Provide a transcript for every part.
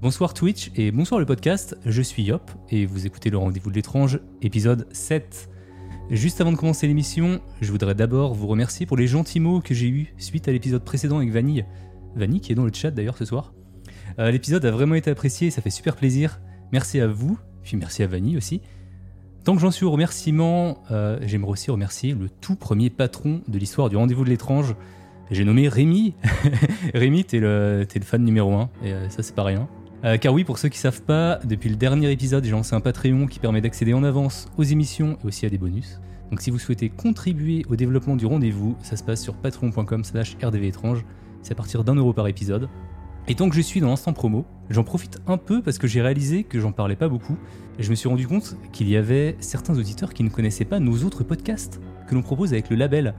Bonsoir Twitch et bonsoir le podcast, je suis Yop et vous écoutez le rendez-vous de l'étrange, épisode 7. Juste avant de commencer l'émission, je voudrais d'abord vous remercier pour les gentils mots que j'ai eus suite à l'épisode précédent avec Vanille. Vanille qui est dans le chat d'ailleurs ce soir. Euh, l'épisode a vraiment été apprécié, ça fait super plaisir. Merci à vous, puis merci à Vanille aussi. Tant que j'en suis au remerciement, euh, j'aimerais aussi remercier le tout premier patron de l'histoire du rendez-vous de l'étrange. J'ai nommé Rémi. Rémi, t'es le, le fan numéro 1, et euh, ça c'est pas rien. Euh, car oui, pour ceux qui savent pas, depuis le dernier épisode, j'ai lancé un Patreon qui permet d'accéder en avance aux émissions et aussi à des bonus. Donc si vous souhaitez contribuer au développement du rendez-vous, ça se passe sur patreon.com slash rdvétrange. C'est à partir d'un euro par épisode. Et tant que je suis dans l'instant promo, j'en profite un peu parce que j'ai réalisé que j'en parlais pas beaucoup. Et je me suis rendu compte qu'il y avait certains auditeurs qui ne connaissaient pas nos autres podcasts que l'on propose avec le label.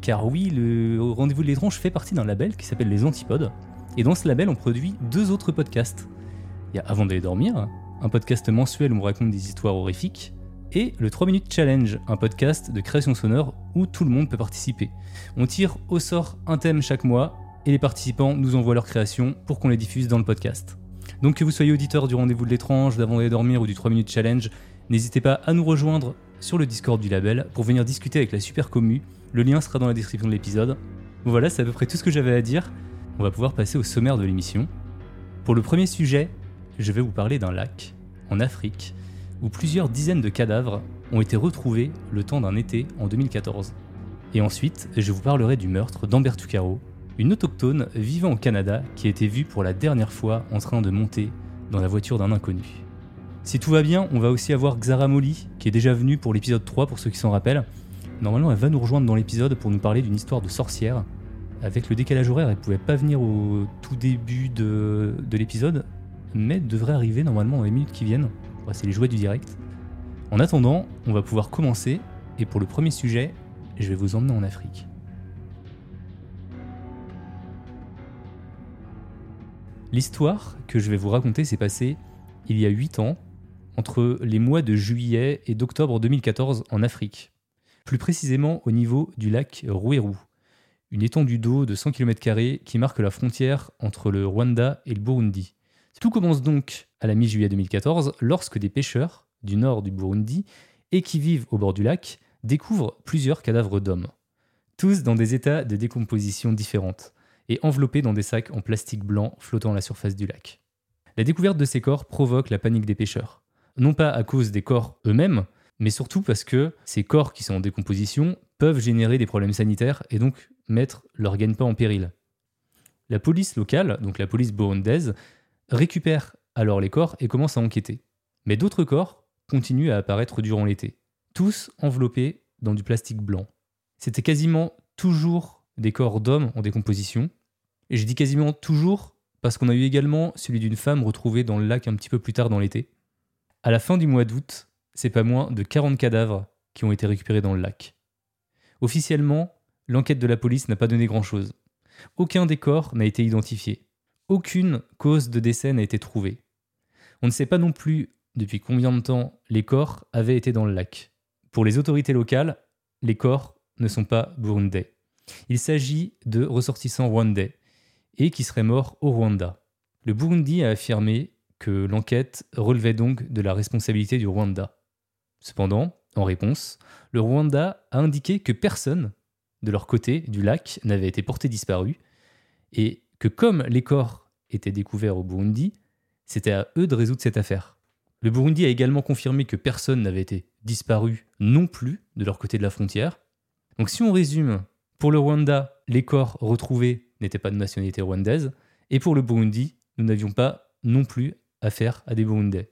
Car oui, le rendez-vous de l'étrange fait partie d'un label qui s'appelle Les Antipodes. Et dans ce label, on produit deux autres podcasts. Il y a Avant d'aller dormir, un podcast mensuel où on raconte des histoires horrifiques, et le 3 minutes challenge, un podcast de création sonore où tout le monde peut participer. On tire au sort un thème chaque mois et les participants nous envoient leurs créations pour qu'on les diffuse dans le podcast. Donc que vous soyez auditeur du rendez-vous de l'étrange, d'avant d'aller dormir ou du 3 minutes challenge, n'hésitez pas à nous rejoindre sur le Discord du label pour venir discuter avec la super commu. Le lien sera dans la description de l'épisode. Voilà, c'est à peu près tout ce que j'avais à dire. On va pouvoir passer au sommaire de l'émission. Pour le premier sujet, je vais vous parler d'un lac, en Afrique, où plusieurs dizaines de cadavres ont été retrouvés le temps d'un été en 2014. Et ensuite, je vous parlerai du meurtre d'Amber Tucaro, une autochtone vivant au Canada qui a été vue pour la dernière fois en train de monter dans la voiture d'un inconnu. Si tout va bien, on va aussi avoir Xara Molly, qui est déjà venue pour l'épisode 3 pour ceux qui s'en rappellent. Normalement, elle va nous rejoindre dans l'épisode pour nous parler d'une histoire de sorcière. Avec le décalage horaire, elle pouvait pas venir au tout début de l'épisode, mais devrait arriver normalement dans les minutes qui viennent. C'est les jouets du direct. En attendant, on va pouvoir commencer, et pour le premier sujet, je vais vous emmener en Afrique. L'histoire que je vais vous raconter s'est passée il y a 8 ans, entre les mois de juillet et d'octobre 2014 en Afrique. Plus précisément au niveau du lac Rouerou, une étendue d'eau de 100 km qui marque la frontière entre le Rwanda et le Burundi. Tout commence donc à la mi-juillet 2014 lorsque des pêcheurs du nord du Burundi et qui vivent au bord du lac découvrent plusieurs cadavres d'hommes, tous dans des états de décomposition différentes et enveloppés dans des sacs en plastique blanc flottant à la surface du lac. La découverte de ces corps provoque la panique des pêcheurs, non pas à cause des corps eux-mêmes, mais surtout parce que ces corps qui sont en décomposition peuvent générer des problèmes sanitaires et donc mettre leur gagne-pain en péril. La police locale, donc la police burundaise, récupère alors les corps et commence à enquêter. Mais d'autres corps continuent à apparaître durant l'été, tous enveloppés dans du plastique blanc. C'était quasiment toujours des corps d'hommes en décomposition. Et je dis quasiment toujours parce qu'on a eu également celui d'une femme retrouvée dans le lac un petit peu plus tard dans l'été. À la fin du mois d'août, c'est pas moins de 40 cadavres qui ont été récupérés dans le lac. Officiellement, l'enquête de la police n'a pas donné grand-chose. Aucun des corps n'a été identifié. Aucune cause de décès n'a été trouvée. On ne sait pas non plus depuis combien de temps les corps avaient été dans le lac. Pour les autorités locales, les corps ne sont pas burundais. Il s'agit de ressortissants rwandais et qui seraient morts au Rwanda. Le Burundi a affirmé que l'enquête relevait donc de la responsabilité du Rwanda. Cependant, en réponse, le Rwanda a indiqué que personne de leur côté du lac n'avait été porté disparu et que comme les corps étaient découverts au Burundi, c'était à eux de résoudre cette affaire. Le Burundi a également confirmé que personne n'avait été disparu non plus de leur côté de la frontière. Donc si on résume, pour le Rwanda, les corps retrouvés n'étaient pas de nationalité rwandaise, et pour le Burundi, nous n'avions pas non plus affaire à des Burundais.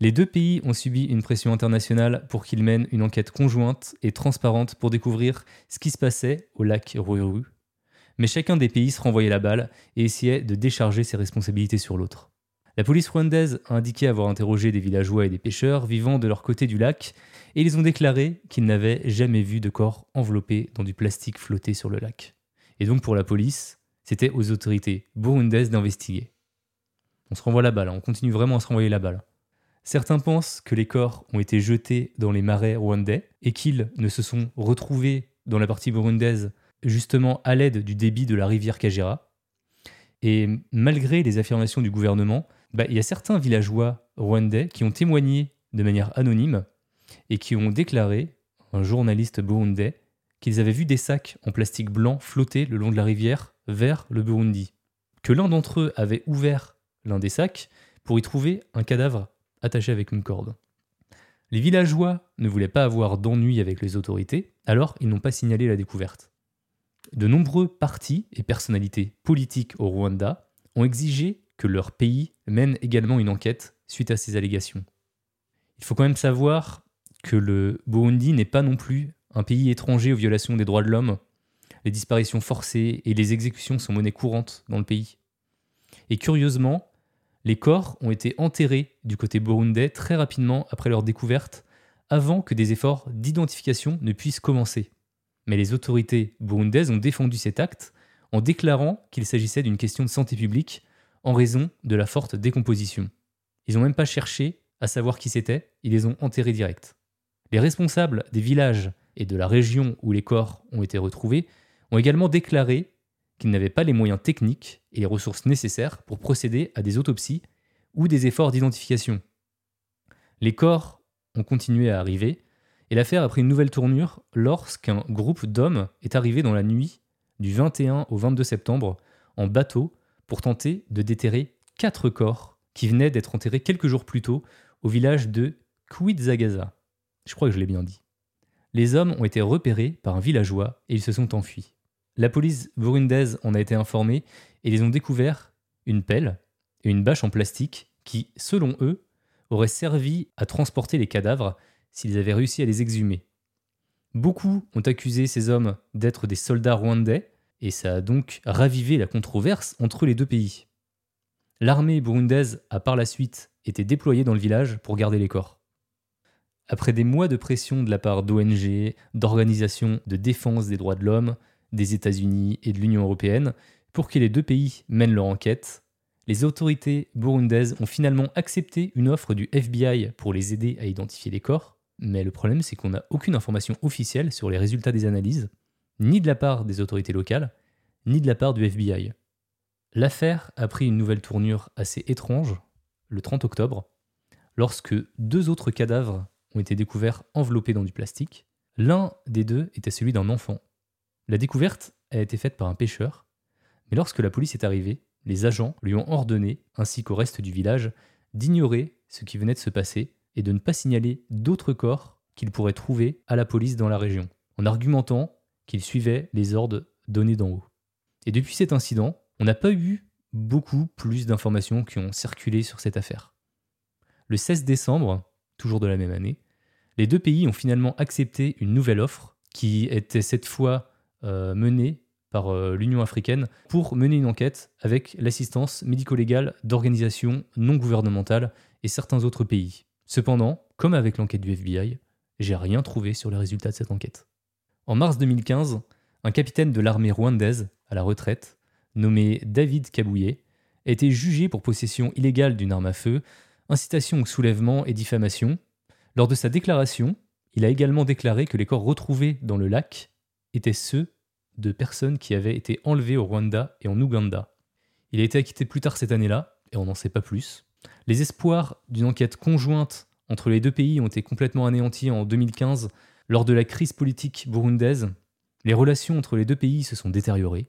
Les deux pays ont subi une pression internationale pour qu'ils mènent une enquête conjointe et transparente pour découvrir ce qui se passait au lac Ruiru. Mais chacun des pays se renvoyait la balle et essayait de décharger ses responsabilités sur l'autre. La police rwandaise a indiqué avoir interrogé des villageois et des pêcheurs vivant de leur côté du lac, et ils ont déclaré qu'ils n'avaient jamais vu de corps enveloppés dans du plastique flotté sur le lac. Et donc pour la police, c'était aux autorités burundaises d'investiguer. On se renvoie la balle, hein. on continue vraiment à se renvoyer la balle. Certains pensent que les corps ont été jetés dans les marais rwandais et qu'ils ne se sont retrouvés dans la partie burundaise justement à l'aide du débit de la rivière Kagera. Et malgré les affirmations du gouvernement, bah, il y a certains villageois rwandais qui ont témoigné de manière anonyme et qui ont déclaré, un journaliste burundais, qu'ils avaient vu des sacs en plastique blanc flotter le long de la rivière vers le Burundi. Que l'un d'entre eux avait ouvert l'un des sacs pour y trouver un cadavre attaché avec une corde. Les villageois ne voulaient pas avoir d'ennui avec les autorités, alors ils n'ont pas signalé la découverte. De nombreux partis et personnalités politiques au Rwanda ont exigé que leur pays mène également une enquête suite à ces allégations. Il faut quand même savoir que le Burundi n'est pas non plus un pays étranger aux violations des droits de l'homme. Les disparitions forcées et les exécutions sont monnaie courante dans le pays. Et curieusement, les corps ont été enterrés du côté burundais très rapidement après leur découverte, avant que des efforts d'identification ne puissent commencer. Mais les autorités burundaises ont défendu cet acte en déclarant qu'il s'agissait d'une question de santé publique en raison de la forte décomposition. Ils n'ont même pas cherché à savoir qui c'était, ils les ont enterrés direct. Les responsables des villages et de la région où les corps ont été retrouvés ont également déclaré qu'ils n'avaient pas les moyens techniques et les ressources nécessaires pour procéder à des autopsies ou des efforts d'identification. Les corps ont continué à arriver, et l'affaire a pris une nouvelle tournure lorsqu'un groupe d'hommes est arrivé dans la nuit du 21 au 22 septembre en bateau pour tenter de déterrer quatre corps qui venaient d'être enterrés quelques jours plus tôt au village de Kwizagaza. Je crois que je l'ai bien dit. Les hommes ont été repérés par un villageois et ils se sont enfuis. La police burundaise en a été informée et ils ont découvert une pelle et une bâche en plastique qui, selon eux, auraient servi à transporter les cadavres s'ils avaient réussi à les exhumer. Beaucoup ont accusé ces hommes d'être des soldats rwandais et ça a donc ravivé la controverse entre les deux pays. L'armée burundaise a par la suite été déployée dans le village pour garder les corps. Après des mois de pression de la part d'ONG, d'organisations de défense des droits de l'homme, des États-Unis et de l'Union européenne pour que les deux pays mènent leur enquête, les autorités burundaises ont finalement accepté une offre du FBI pour les aider à identifier les corps, mais le problème c'est qu'on n'a aucune information officielle sur les résultats des analyses, ni de la part des autorités locales, ni de la part du FBI. L'affaire a pris une nouvelle tournure assez étrange le 30 octobre, lorsque deux autres cadavres ont été découverts enveloppés dans du plastique. L'un des deux était celui d'un enfant la découverte a été faite par un pêcheur, mais lorsque la police est arrivée, les agents lui ont ordonné, ainsi qu'au reste du village, d'ignorer ce qui venait de se passer et de ne pas signaler d'autres corps qu'ils pourraient trouver à la police dans la région, en argumentant qu'ils suivaient les ordres donnés d'en haut. Et depuis cet incident, on n'a pas eu beaucoup plus d'informations qui ont circulé sur cette affaire. Le 16 décembre, toujours de la même année, les deux pays ont finalement accepté une nouvelle offre qui était cette fois euh, menée par euh, l'Union africaine pour mener une enquête avec l'assistance médico-légale d'organisations non gouvernementales et certains autres pays. Cependant, comme avec l'enquête du FBI, j'ai rien trouvé sur les résultats de cette enquête. En mars 2015, un capitaine de l'armée rwandaise, à la retraite, nommé David Kabouye, a été jugé pour possession illégale d'une arme à feu, incitation au soulèvement et diffamation. Lors de sa déclaration, il a également déclaré que les corps retrouvés dans le lac étaient ceux de personnes qui avaient été enlevées au Rwanda et en Ouganda. Il a été acquitté plus tard cette année-là, et on n'en sait pas plus. Les espoirs d'une enquête conjointe entre les deux pays ont été complètement anéantis en 2015 lors de la crise politique burundaise. Les relations entre les deux pays se sont détériorées.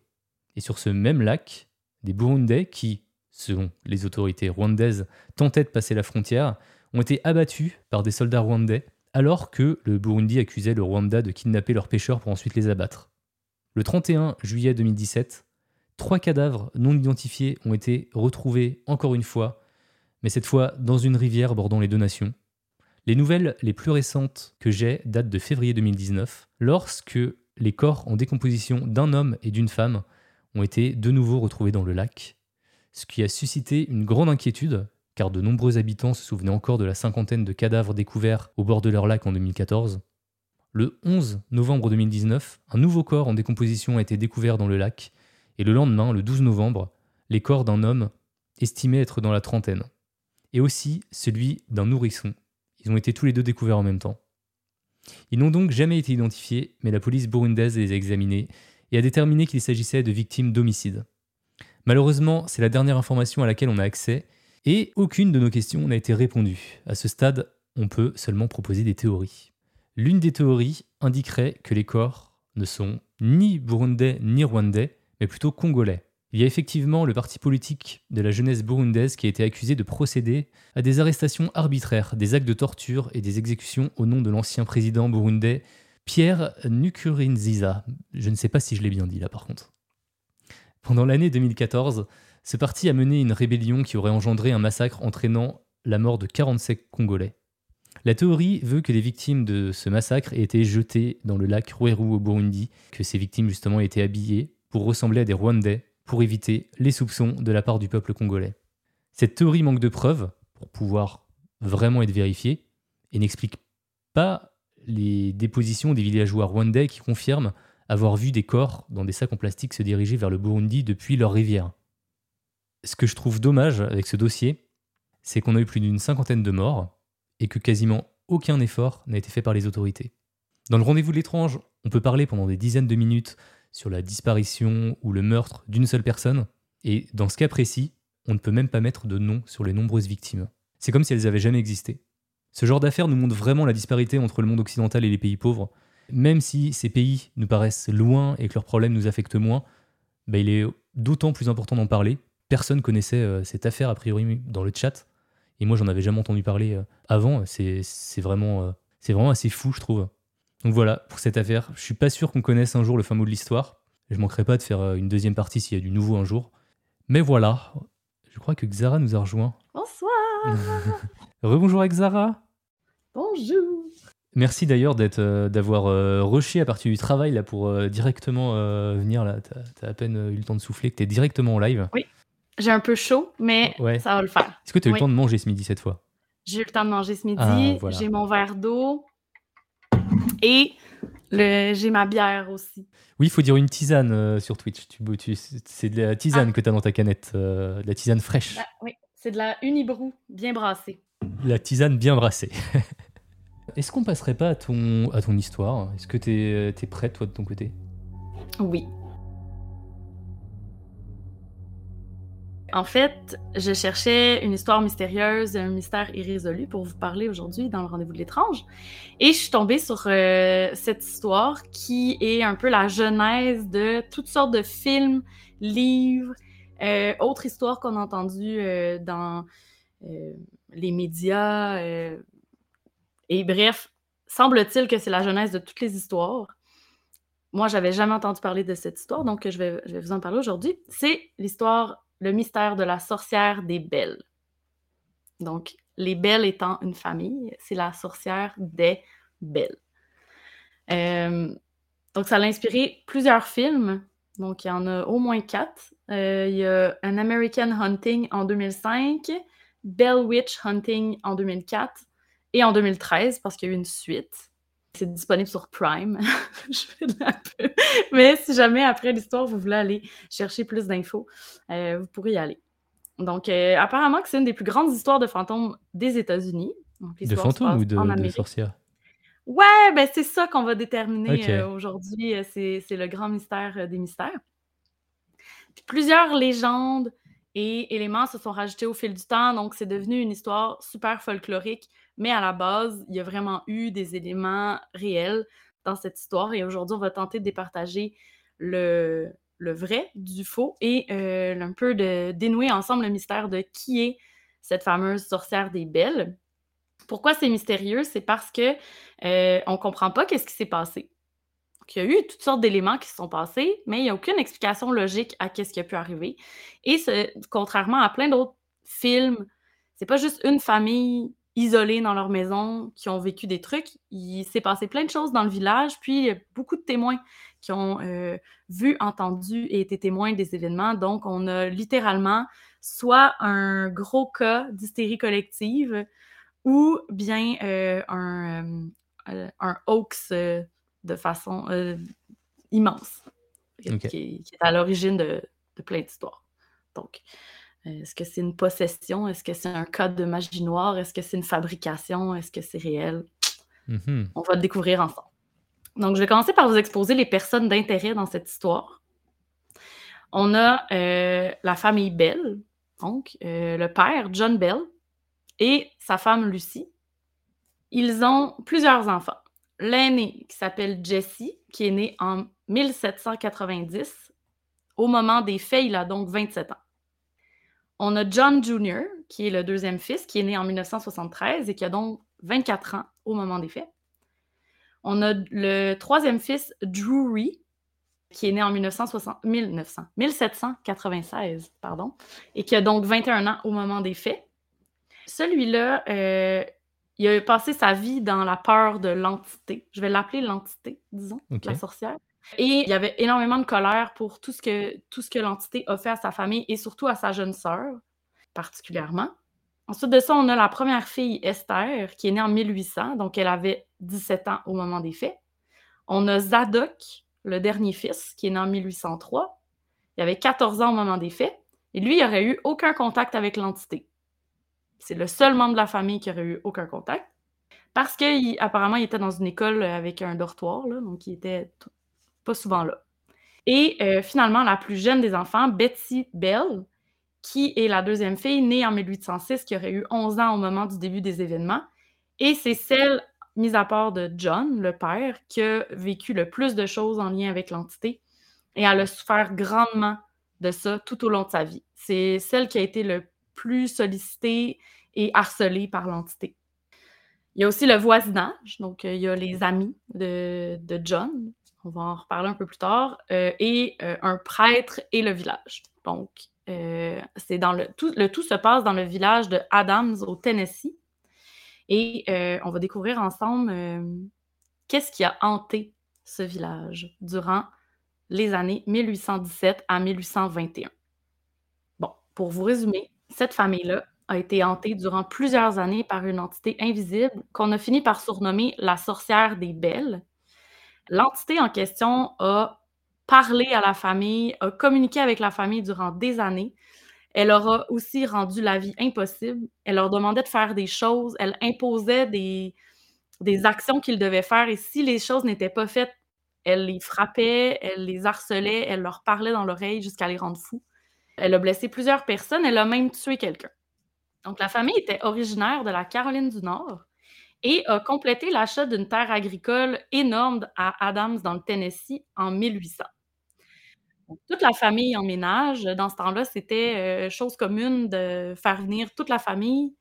Et sur ce même lac, des Burundais qui, selon les autorités rwandaises, tentaient de passer la frontière, ont été abattus par des soldats rwandais alors que le Burundi accusait le Rwanda de kidnapper leurs pêcheurs pour ensuite les abattre. Le 31 juillet 2017, trois cadavres non identifiés ont été retrouvés encore une fois, mais cette fois dans une rivière bordant les deux nations. Les nouvelles les plus récentes que j'ai datent de février 2019, lorsque les corps en décomposition d'un homme et d'une femme ont été de nouveau retrouvés dans le lac, ce qui a suscité une grande inquiétude, car de nombreux habitants se souvenaient encore de la cinquantaine de cadavres découverts au bord de leur lac en 2014. Le 11 novembre 2019, un nouveau corps en décomposition a été découvert dans le lac, et le lendemain, le 12 novembre, les corps d'un homme estimé être dans la trentaine, et aussi celui d'un nourrisson. Ils ont été tous les deux découverts en même temps. Ils n'ont donc jamais été identifiés, mais la police burundaise les a examinés et a déterminé qu'il s'agissait de victimes d'homicide. Malheureusement, c'est la dernière information à laquelle on a accès, et aucune de nos questions n'a été répondue. À ce stade, on peut seulement proposer des théories. L'une des théories indiquerait que les corps ne sont ni burundais ni rwandais, mais plutôt congolais. Il y a effectivement le parti politique de la jeunesse burundaise qui a été accusé de procéder à des arrestations arbitraires, des actes de torture et des exécutions au nom de l'ancien président burundais Pierre Nkurunziza. Je ne sais pas si je l'ai bien dit là par contre. Pendant l'année 2014, ce parti a mené une rébellion qui aurait engendré un massacre entraînant la mort de 47 Congolais. La théorie veut que les victimes de ce massacre aient été jetées dans le lac Rueru au Burundi, que ces victimes justement aient été habillées pour ressembler à des Rwandais pour éviter les soupçons de la part du peuple congolais. Cette théorie manque de preuves pour pouvoir vraiment être vérifiée et n'explique pas les dépositions des villageois rwandais qui confirment avoir vu des corps dans des sacs en plastique se diriger vers le Burundi depuis leur rivière. Ce que je trouve dommage avec ce dossier, c'est qu'on a eu plus d'une cinquantaine de morts et que quasiment aucun effort n'a été fait par les autorités. Dans le rendez-vous de l'étrange, on peut parler pendant des dizaines de minutes sur la disparition ou le meurtre d'une seule personne. Et dans ce cas précis, on ne peut même pas mettre de nom sur les nombreuses victimes. C'est comme si elles n'avaient jamais existé. Ce genre d'affaires nous montre vraiment la disparité entre le monde occidental et les pays pauvres. Même si ces pays nous paraissent loin et que leurs problèmes nous affectent moins, bah, il est d'autant plus important d'en parler. Personne connaissait euh, cette affaire a priori dans le chat. Et moi, j'en avais jamais entendu parler euh, avant. C'est vraiment, euh, c'est vraiment assez fou, je trouve. Donc voilà, pour cette affaire, je suis pas sûr qu'on connaisse un jour le fin mot de l'histoire. Je manquerai pas de faire euh, une deuxième partie s'il y a du nouveau un jour. Mais voilà, je crois que Xara nous a rejoint. Bonsoir Rebonjour avec Xara Bonjour Merci d'ailleurs d'être, euh, d'avoir euh, rushé à partir du travail là pour directement venir là. T'as, as à peine eu le temps de souffler, que t'es directement en live. Oui, j'ai un peu chaud, mais ça va le faire. Est-ce que tu as eu le temps de manger ce midi cette fois? J'ai eu le temps de manger ce midi. Ah, j'ai mon verre d'eau. Et j'ai ma bière aussi. Oui, il faut dire une tisane euh, sur Twitch. Tu, c'est de la tisane ah. que tu as dans ta canette, euh, de la tisane fraîche. Bah, oui, c'est de la Unibrou bien brassée. La tisane bien brassée. Est-ce qu'on passerait pas à ton, à ton histoire? Est-ce que tu es, es prête, toi, de ton côté? Oui. En fait, je cherchais une histoire mystérieuse, un mystère irrésolu pour vous parler aujourd'hui dans le rendez-vous de l'étrange. Et je suis tombée sur euh, cette histoire qui est un peu la genèse de toutes sortes de films, livres, euh, autres histoires qu'on a entendues euh, dans les médias. et bref, semble-t-il que c'est la genèse de toutes les histoires. Moi, j'avais jamais entendu parler de cette histoire, donc je vais, je vais vous en parler aujourd'hui. C'est l'histoire le mystère de la sorcière des belles. Donc, les belles étant une famille, c'est la sorcière des belles. Euh, donc, ça l'a inspiré plusieurs films. Donc, il y en a au moins quatre. Euh, il y a An American Hunting en 2005, Bell Witch Hunting en 2004 et en 2013 parce qu'il y a eu une suite. C'est disponible sur Prime. je fais de la peu. Mais si jamais après l'histoire, vous voulez aller chercher plus d'infos, euh, vous pourrez y aller. Donc, euh, apparemment que c'est une des plus grandes histoires de fantômes des États-Unis. De fantômes ou de, de sorcières? Ouais, ben c'est ça qu'on va déterminer euh, aujourd'hui. C'est le grand mystère des mystères. plusieurs légendes et éléments se sont rajoutés au fil du temps, donc c'est devenu une histoire super folklorique mais à la base, il y a vraiment eu des éléments réels dans cette histoire. Et aujourd'hui, on va tenter de départager le, vrai du faux et euh, un peu de dénouer ensemble le mystère de qui est cette fameuse sorcière des belles. Pourquoi c'est mystérieux? C'est parce que euh, on comprend pas qu'est-ce qui s'est passé. Il y a eu toutes sortes d'éléments qui se sont passés, mais il n'y a aucune explication logique à ce qui a pu arriver. Et contrairement à plein d'autres films, c'est pas juste une famille isolés dans leur maison, qui ont vécu des trucs. Il s'est passé plein de choses dans le village, puis il y a beaucoup de témoins qui ont euh, vu, entendu et été témoins des événements. Donc, on a littéralement soit un gros cas d'hystérie collective ou bien euh, un, euh, un, hoax de façon immense, qui, est à l'origine de, de, plein d'histoires. Donc, est-ce que c'est une possession? Est-ce que c'est un cas de magie noire? Est-ce que c'est une fabrication? Est-ce que c'est réel? Mm-hmm. On va le découvrir ensemble. Donc, je vais commencer par vous exposer les personnes d'intérêt dans cette histoire. On a euh, la famille Bell, donc euh, le père, John Bell, et sa femme Lucy. Ils ont plusieurs enfants. L'aîné, qui s'appelle Jesse, qui est né en 1790. Au moment des faits, il a donc 27 ans. On a John Jr., qui est le deuxième fils, qui est né en 1973 et qui a donc 24 ans au moment des faits. On a le troisième fils, Drury, qui est né en 1960, 1900, 1796, pardon, et qui a donc 21 ans au moment des faits. Celui-là, euh, il a passé sa vie dans la peur de l'entité. Je vais l'appeler l'entité, disons, la sorcière. Et il y avait énormément de colère pour tout ce que, tout ce que l'entité a fait à sa famille et surtout à sa jeune sœur, particulièrement. Ensuite de ça, on a la première fille, Esther, qui est née en 1800, donc elle avait 17 ans au moment des faits. On a Zadok, le dernier fils, qui est né en 1803. Il avait 14 ans au moment des faits. Et lui, il n'aurait eu aucun contact avec l'entité. C'est le seul membre de la famille qui aurait eu aucun contact. Parce qu'apparemment, il, était dans une école avec un dortoir, donc il était pas souvent là. Et euh, finalement, la plus jeune des enfants, Betsy Bell, qui est la deuxième fille, née en 1806, qui aurait eu 11 ans au moment du début des événements. Et c'est celle mis à part de John, le père, qui a vécu le plus de choses en lien avec l'entité. Et elle a souffert grandement de ça tout au long de sa vie. C'est celle qui a été le plus sollicitée et harcelée par l'entité. Il y a aussi le voisinage, donc euh, il y a les amis de, John, on va en reparler un peu plus tard, euh, et euh, un prêtre et le village. Donc, dans le tout, le tout se passe dans le village de Adams au Tennessee. Et on va découvrir ensemble qu'est-ce qui a hanté ce village durant les années 1817 à 1821. Bon, pour vous résumer, cette famille-là a été hantée durant plusieurs années par une entité invisible qu'on a fini par surnommer la sorcière des belles. L'entité en question a parlé à la famille, a communiqué avec la famille durant des années, elle leur a aussi rendu la vie impossible. Elle leur demandait de faire des choses. Elle imposait des, des actions qu'ils devaient faire. Et si les choses n'étaient pas faites, elle les frappait, elle les harcelait, elle leur parlait dans l'oreille jusqu'à les rendre fous. Elle a blessé plusieurs personnes. Elle a même tué quelqu'un. Donc, la famille était originaire de la Caroline du Nord et a complété l'achat d'une terre agricole énorme à Adams dans le Tennessee en 1800 toute la famille emménage. Dans ce temps-là, c'était euh, chose commune de faire venir toute la famille,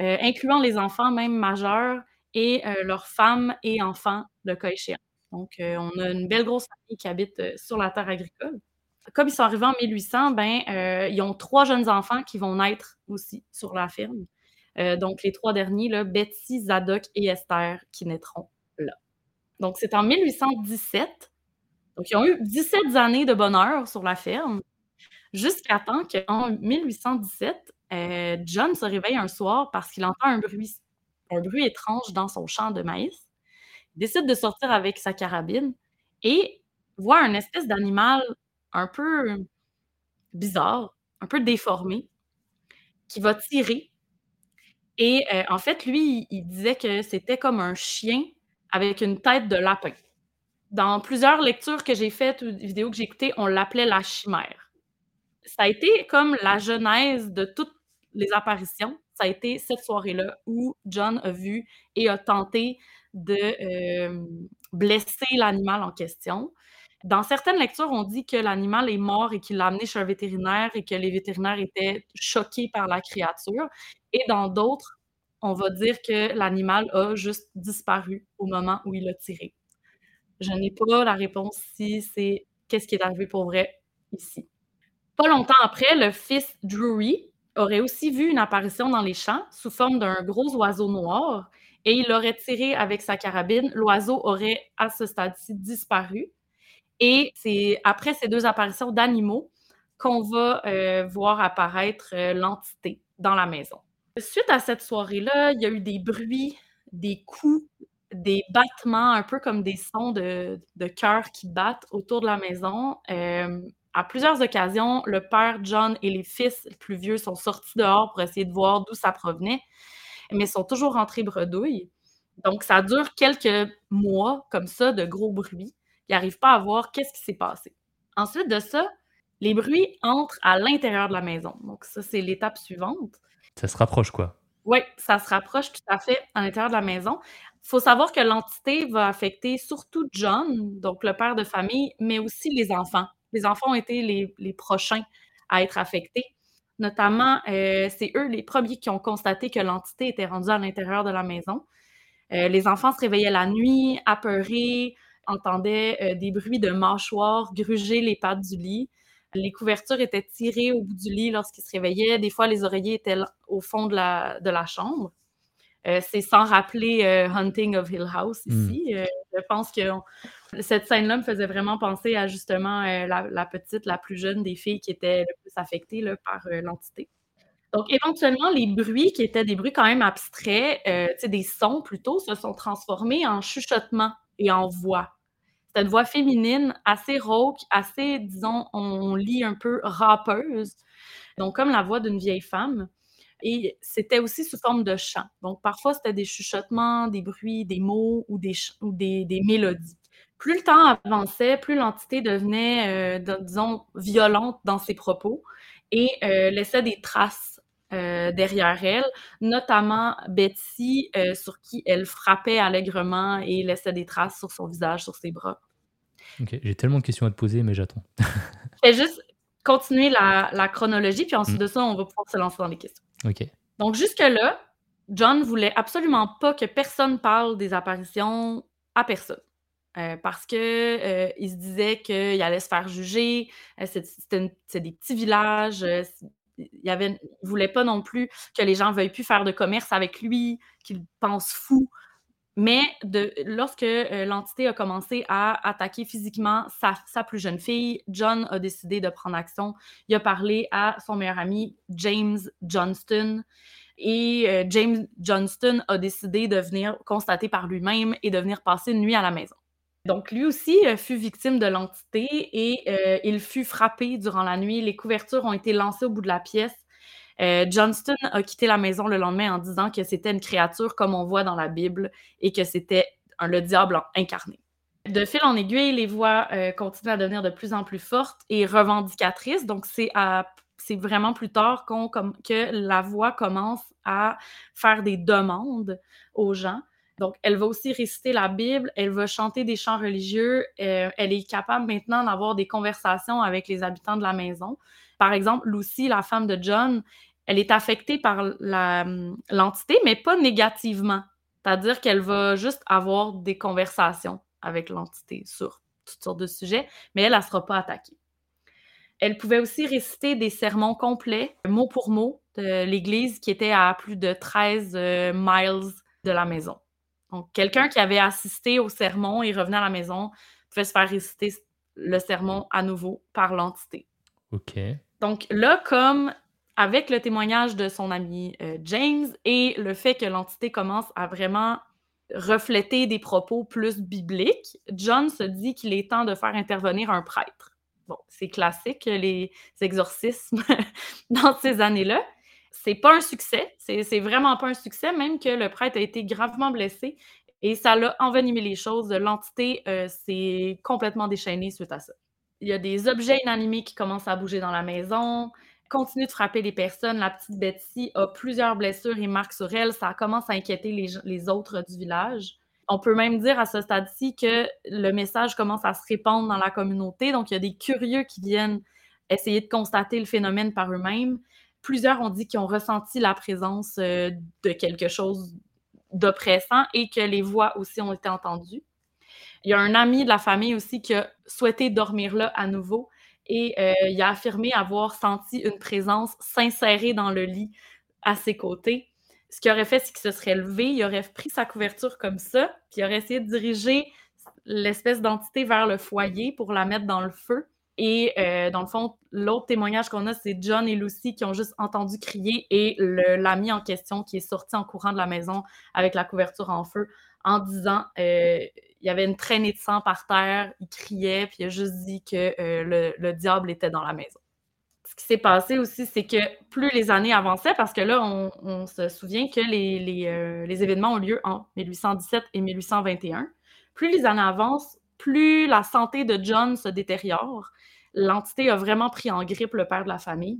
euh, incluant les enfants, même majeurs, et euh, leurs femmes et enfants, de cas échéant. Donc, on a une belle grosse famille qui habite sur la terre agricole. Comme ils sont arrivés en 1800, ben, ils ont trois jeunes enfants qui vont naître aussi sur la ferme. donc, les trois derniers, là, Betsy, Zadok et Esther, qui naîtront là. Donc, c'est en 1817 donc, ils ont eu 17 années de bonheur sur la ferme, jusqu'à temps qu'en 1817, euh, John se réveille un soir parce qu'il entend un bruit, un bruit étrange dans son champ de maïs. Il décide de sortir avec sa carabine et voit un espèce d'animal un peu bizarre, un peu déformé, qui va tirer. Et euh, en fait, lui, il disait que c'était comme un chien avec une tête de lapin dans plusieurs lectures que j'ai faites ou vidéos que j'ai écoutées, on l'appelait la chimère. Ça a été comme la genèse de toutes les apparitions. Ça a été cette soirée-là où John a vu et a tenté de euh, blesser l'animal en question. Dans certaines lectures, on dit que l'animal est mort et qu'il l'a amené chez un vétérinaire et que les vétérinaires étaient choqués par la créature. Et dans d'autres, on va dire que l'animal a juste disparu au moment où il a tiré. Je n'ai pas la réponse si c'est qu'est-ce qui est arrivé pour vrai ici. Pas longtemps après, le fils Drury aurait aussi vu une apparition dans les champs sous forme d'un gros oiseau noir et il aurait tiré avec sa carabine. L'oiseau aurait à ce stade-ci disparu Et c'est après ces deux apparitions d'animaux qu'on va euh, voir apparaître euh, l'entité dans la maison. Suite à cette soirée-là, il y a eu des bruits, des coups, des battements, un peu comme des sons de, de qui battent autour de la maison. Euh, à plusieurs occasions, le père John et les fils plus vieux sont sortis dehors pour essayer de voir d'où ça provenait, mais sont toujours rentrés bredouilles. Donc, ça dure quelques mois comme ça de gros bruits. Ils n'arrivent pas à voir qu'est-ce qui s'est passé. Ensuite de ça, les bruits entrent à l'intérieur de la maison. Donc, ça, c'est l'étape suivante. Ça se rapproche, quoi. Oui, ça se rapproche tout à fait à l'intérieur de la maison. Il faut savoir que l'entité va affecter surtout John, donc le père de famille, mais aussi les enfants. Les enfants ont été les, prochains à être affectés. Notamment, euh, c'est eux les premiers qui ont constaté que l'entité était rendue à l'intérieur de la maison. Euh, les enfants se réveillaient la nuit, apeurés, entendaient euh, des bruits de mâchoires gruger les pattes du lit. Les couvertures étaient tirées au bout du lit lorsqu'ils se réveillaient. Des fois, les oreillers étaient au fond de la, de la chambre. Euh, c'est sans rappeler Hunting of Hill House hmm. ici. je pense que cette scène-là me faisait vraiment penser à justement la, petite, la plus jeune des filles qui était le plus affectée par l'entité. Donc, éventuellement, les bruits qui étaient des bruits quand même abstraits, euh, des sons plutôt, se sont transformés en chuchotements et en voix. C'est une voix féminine assez rauque, assez, disons, on lit un peu rappeuse, donc comme la voix d'une vieille femme. Et c'était aussi sous forme de chant. Donc, parfois, c'était des chuchotements, des bruits, des mots ou des, ou des, mélodies. Plus le temps avançait, plus l'entité devenait, euh, disons, violente dans ses propos et euh, laissait des traces euh, derrière elle, notamment Betty, euh, sur qui elle frappait allègrement et laissait des traces sur son visage, sur ses bras. Ok, j'ai tellement de questions à te poser, mais j'attends. Je vais juste continuer la, chronologie, puis ensuite mm. de ça, on va pouvoir se lancer dans les questions. Ok. Donc, jusque-là, John voulait absolument pas que personne parle des apparitions à personne. Euh, parce que il se disait qu'il allait se faire juger, c'est des petits villages, il avait, voulait pas non plus que les gens veuillent plus faire de commerce avec lui, qu'il pense fou. Mais lorsque euh, l'entité a commencé à attaquer physiquement sa, plus jeune fille, John a décidé de prendre action. Il a parlé à son meilleur ami, James Johnston. Et euh, James Johnston a décidé de venir constater par lui-même et de venir passer une nuit à la maison. Donc, lui aussi euh, fut victime de l'entité et il fut frappé durant la nuit. Les couvertures ont été lancées au bout de la pièce. Euh, Johnston a quitté la maison le lendemain en disant que c'était une créature comme on voit dans la Bible et que c'était le diable incarné. De fil en aiguille, les voix continuent à devenir de plus en plus fortes et revendicatrices. Donc, c'est vraiment plus tard que la voix commence à faire des demandes aux gens. Donc, elle va aussi réciter la Bible, elle va chanter des chants religieux, euh, elle est capable maintenant d'avoir des conversations avec les habitants de la maison. Par exemple, Lucy, la femme de John, elle est affectée par l'entité, mais pas négativement. C'est-à-dire qu'elle va juste avoir des conversations avec l'entité sur toutes sortes de sujets, mais elle, ne sera pas attaquée. Elle pouvait aussi réciter des sermons complets, mot pour mot, de l'église qui était à plus de 13 euh, miles de la maison. Donc, quelqu'un qui avait assisté au sermon et revenait à la maison pouvait se faire réciter le sermon à nouveau par l'entité. OK. Donc là, comme avec le témoignage de son ami euh, James et le fait que l'entité commence à vraiment refléter des propos plus bibliques, John se dit qu'il est temps de faire intervenir un prêtre. Bon, c'est classique, les exorcismes dans ces années-là c'est pas un succès. C'est vraiment pas un succès, même que le prêtre a été gravement blessé et ça l'a envenimé les choses. L'entité euh, s'est complètement déchaînée suite à ça. Il y a des objets inanimés qui commencent à bouger dans la maison, continue de frapper les personnes. La petite Betty a plusieurs blessures et marques sur elle. Ça commence à inquiéter les, les autres du village. On peut même dire à ce stade-ci que le message commence à se répandre dans la communauté. Donc, il y a des curieux qui viennent essayer de constater le phénomène par eux-mêmes plusieurs ont dit qu'ils ont ressenti la présence euh, de quelque chose d'oppressant et que les voix aussi ont été entendues. Il y a un ami de la famille aussi qui a souhaité dormir là à nouveau et euh, il a affirmé avoir senti une présence s'insérer dans le lit à ses côtés. Ce qu'il aurait fait, c'est qu'il se serait levé, il aurait pris sa couverture comme ça, puis il aurait essayé de diriger l'espèce d'entité vers le foyer pour la mettre dans le feu. Et euh, dans le fond, l'autre témoignage qu'on a, c'est John et Lucy qui ont juste entendu crier et l'ami en question qui est sorti en courant de la maison avec la couverture en feu en disant euh, il y avait une traînée de sang par terre, il criait, puis il a juste dit que euh, le, diable était dans la maison. Ce qui s'est passé aussi, c'est que plus les années avançaient, parce que là, on, se souvient que les, les événements ont lieu en 1817 et 1821. Plus les années avancent, plus la santé de John se détériore l'entité a vraiment pris en grippe le père de la famille.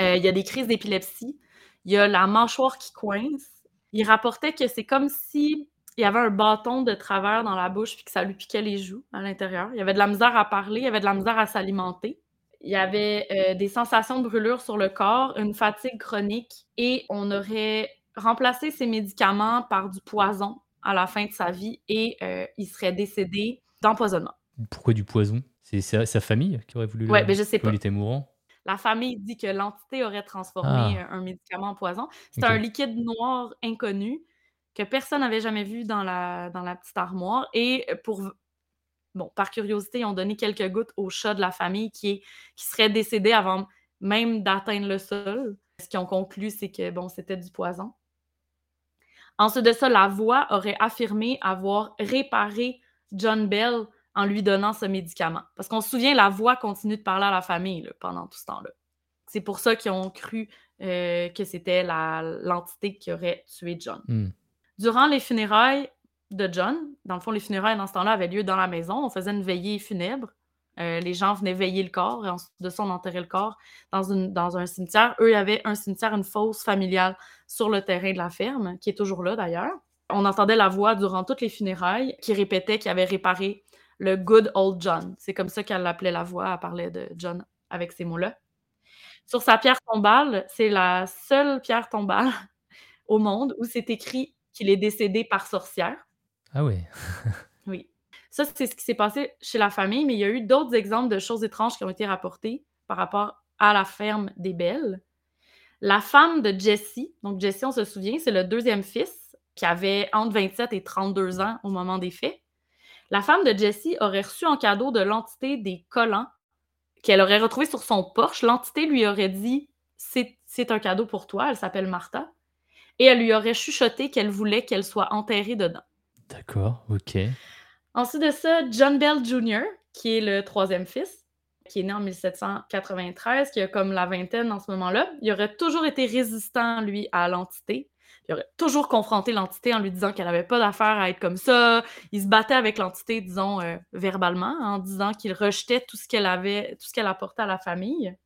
Euh, il y a des crises d'épilepsie. Il y a la mâchoire qui coince. Il rapportait que c'est comme si il y avait un bâton de travers dans la bouche puis que ça lui piquait les joues à l'intérieur. Il y avait de la misère à parler, il y avait de la misère à s'alimenter. Il y avait euh, des sensations de brûlure sur le corps, une fatigue chronique et on aurait remplacé ses médicaments par du poison à la fin de sa vie et euh, il serait décédé d'empoisonnement. Pourquoi du poison? C'est sa, famille qui aurait voulu ouais, mais je sais pas. il était mourant. La famille dit que l'entité aurait transformé ah. un médicament en poison. C'est un liquide noir inconnu que personne n'avait jamais vu dans la, dans la petite armoire. Et pour bon, par curiosité, ils ont donné quelques gouttes au chat de la famille qui, est, qui serait décédé avant même d'atteindre le sol. Ce qu'ils ont conclu, c'est que bon, c'était du poison. Ensuite de ça, la voix aurait affirmé avoir réparé John Bell en lui donnant ce médicament. Parce qu'on se souvient, la voix continue de parler à la famille pendant tout ce temps-là. C'est pour ça qu'ils ont cru euh, que c'était l'entité qui aurait tué John. Hmm. Durant les funérailles de John, dans le fond, les funérailles dans ce temps-là avaient lieu dans la maison. On faisait une veillée funèbre. Euh, les gens venaient veiller le corps et de ça, on enterrait le corps dans un cimetière. Eux, il y avait un cimetière, une fosse familiale sur le terrain de la ferme, qui est toujours là d'ailleurs. On entendait la voix durant toutes les funérailles qui répétait qu'il avait réparé le good old John. C'est comme ça qu'elle l'appelait la voix. Elle parlait de John avec ces mots-là. Sur sa pierre tombale, c'est la seule pierre tombale au monde où c'est écrit qu'il est décédé par sorcière. Ah oui. oui. Ça, c'est ce qui s'est passé chez la famille, mais il y a eu d'autres exemples de choses étranges qui ont été rapportées par rapport à la ferme des Belles. La femme de Jesse, donc Jesse, on se souvient, c'est le deuxième fils qui avait entre 27 et 32 ans au moment des faits. La femme de Jessie aurait reçu en cadeau de l'entité des collants qu'elle aurait retrouvé sur son porche. L'entité lui aurait dit C'est un cadeau pour toi, elle s'appelle Martha. Et elle lui aurait chuchoté qu'elle voulait qu'elle soit enterrée dedans. D'accord, ok. Ensuite de ça, John Bell Jr., qui est le troisième fils, qui est né en 1793, qui a comme la vingtaine en ce moment-là, il aurait toujours été résistant, lui, à l'entité il aurait toujours confronté l'entité en lui disant qu'elle n'avait pas d'affaire à être comme ça. Il se battait avec l'entité, disons, euh, verbalement, en disant qu'il rejetait tout ce qu'elle avait, tout ce qu'elle apportait à la famille.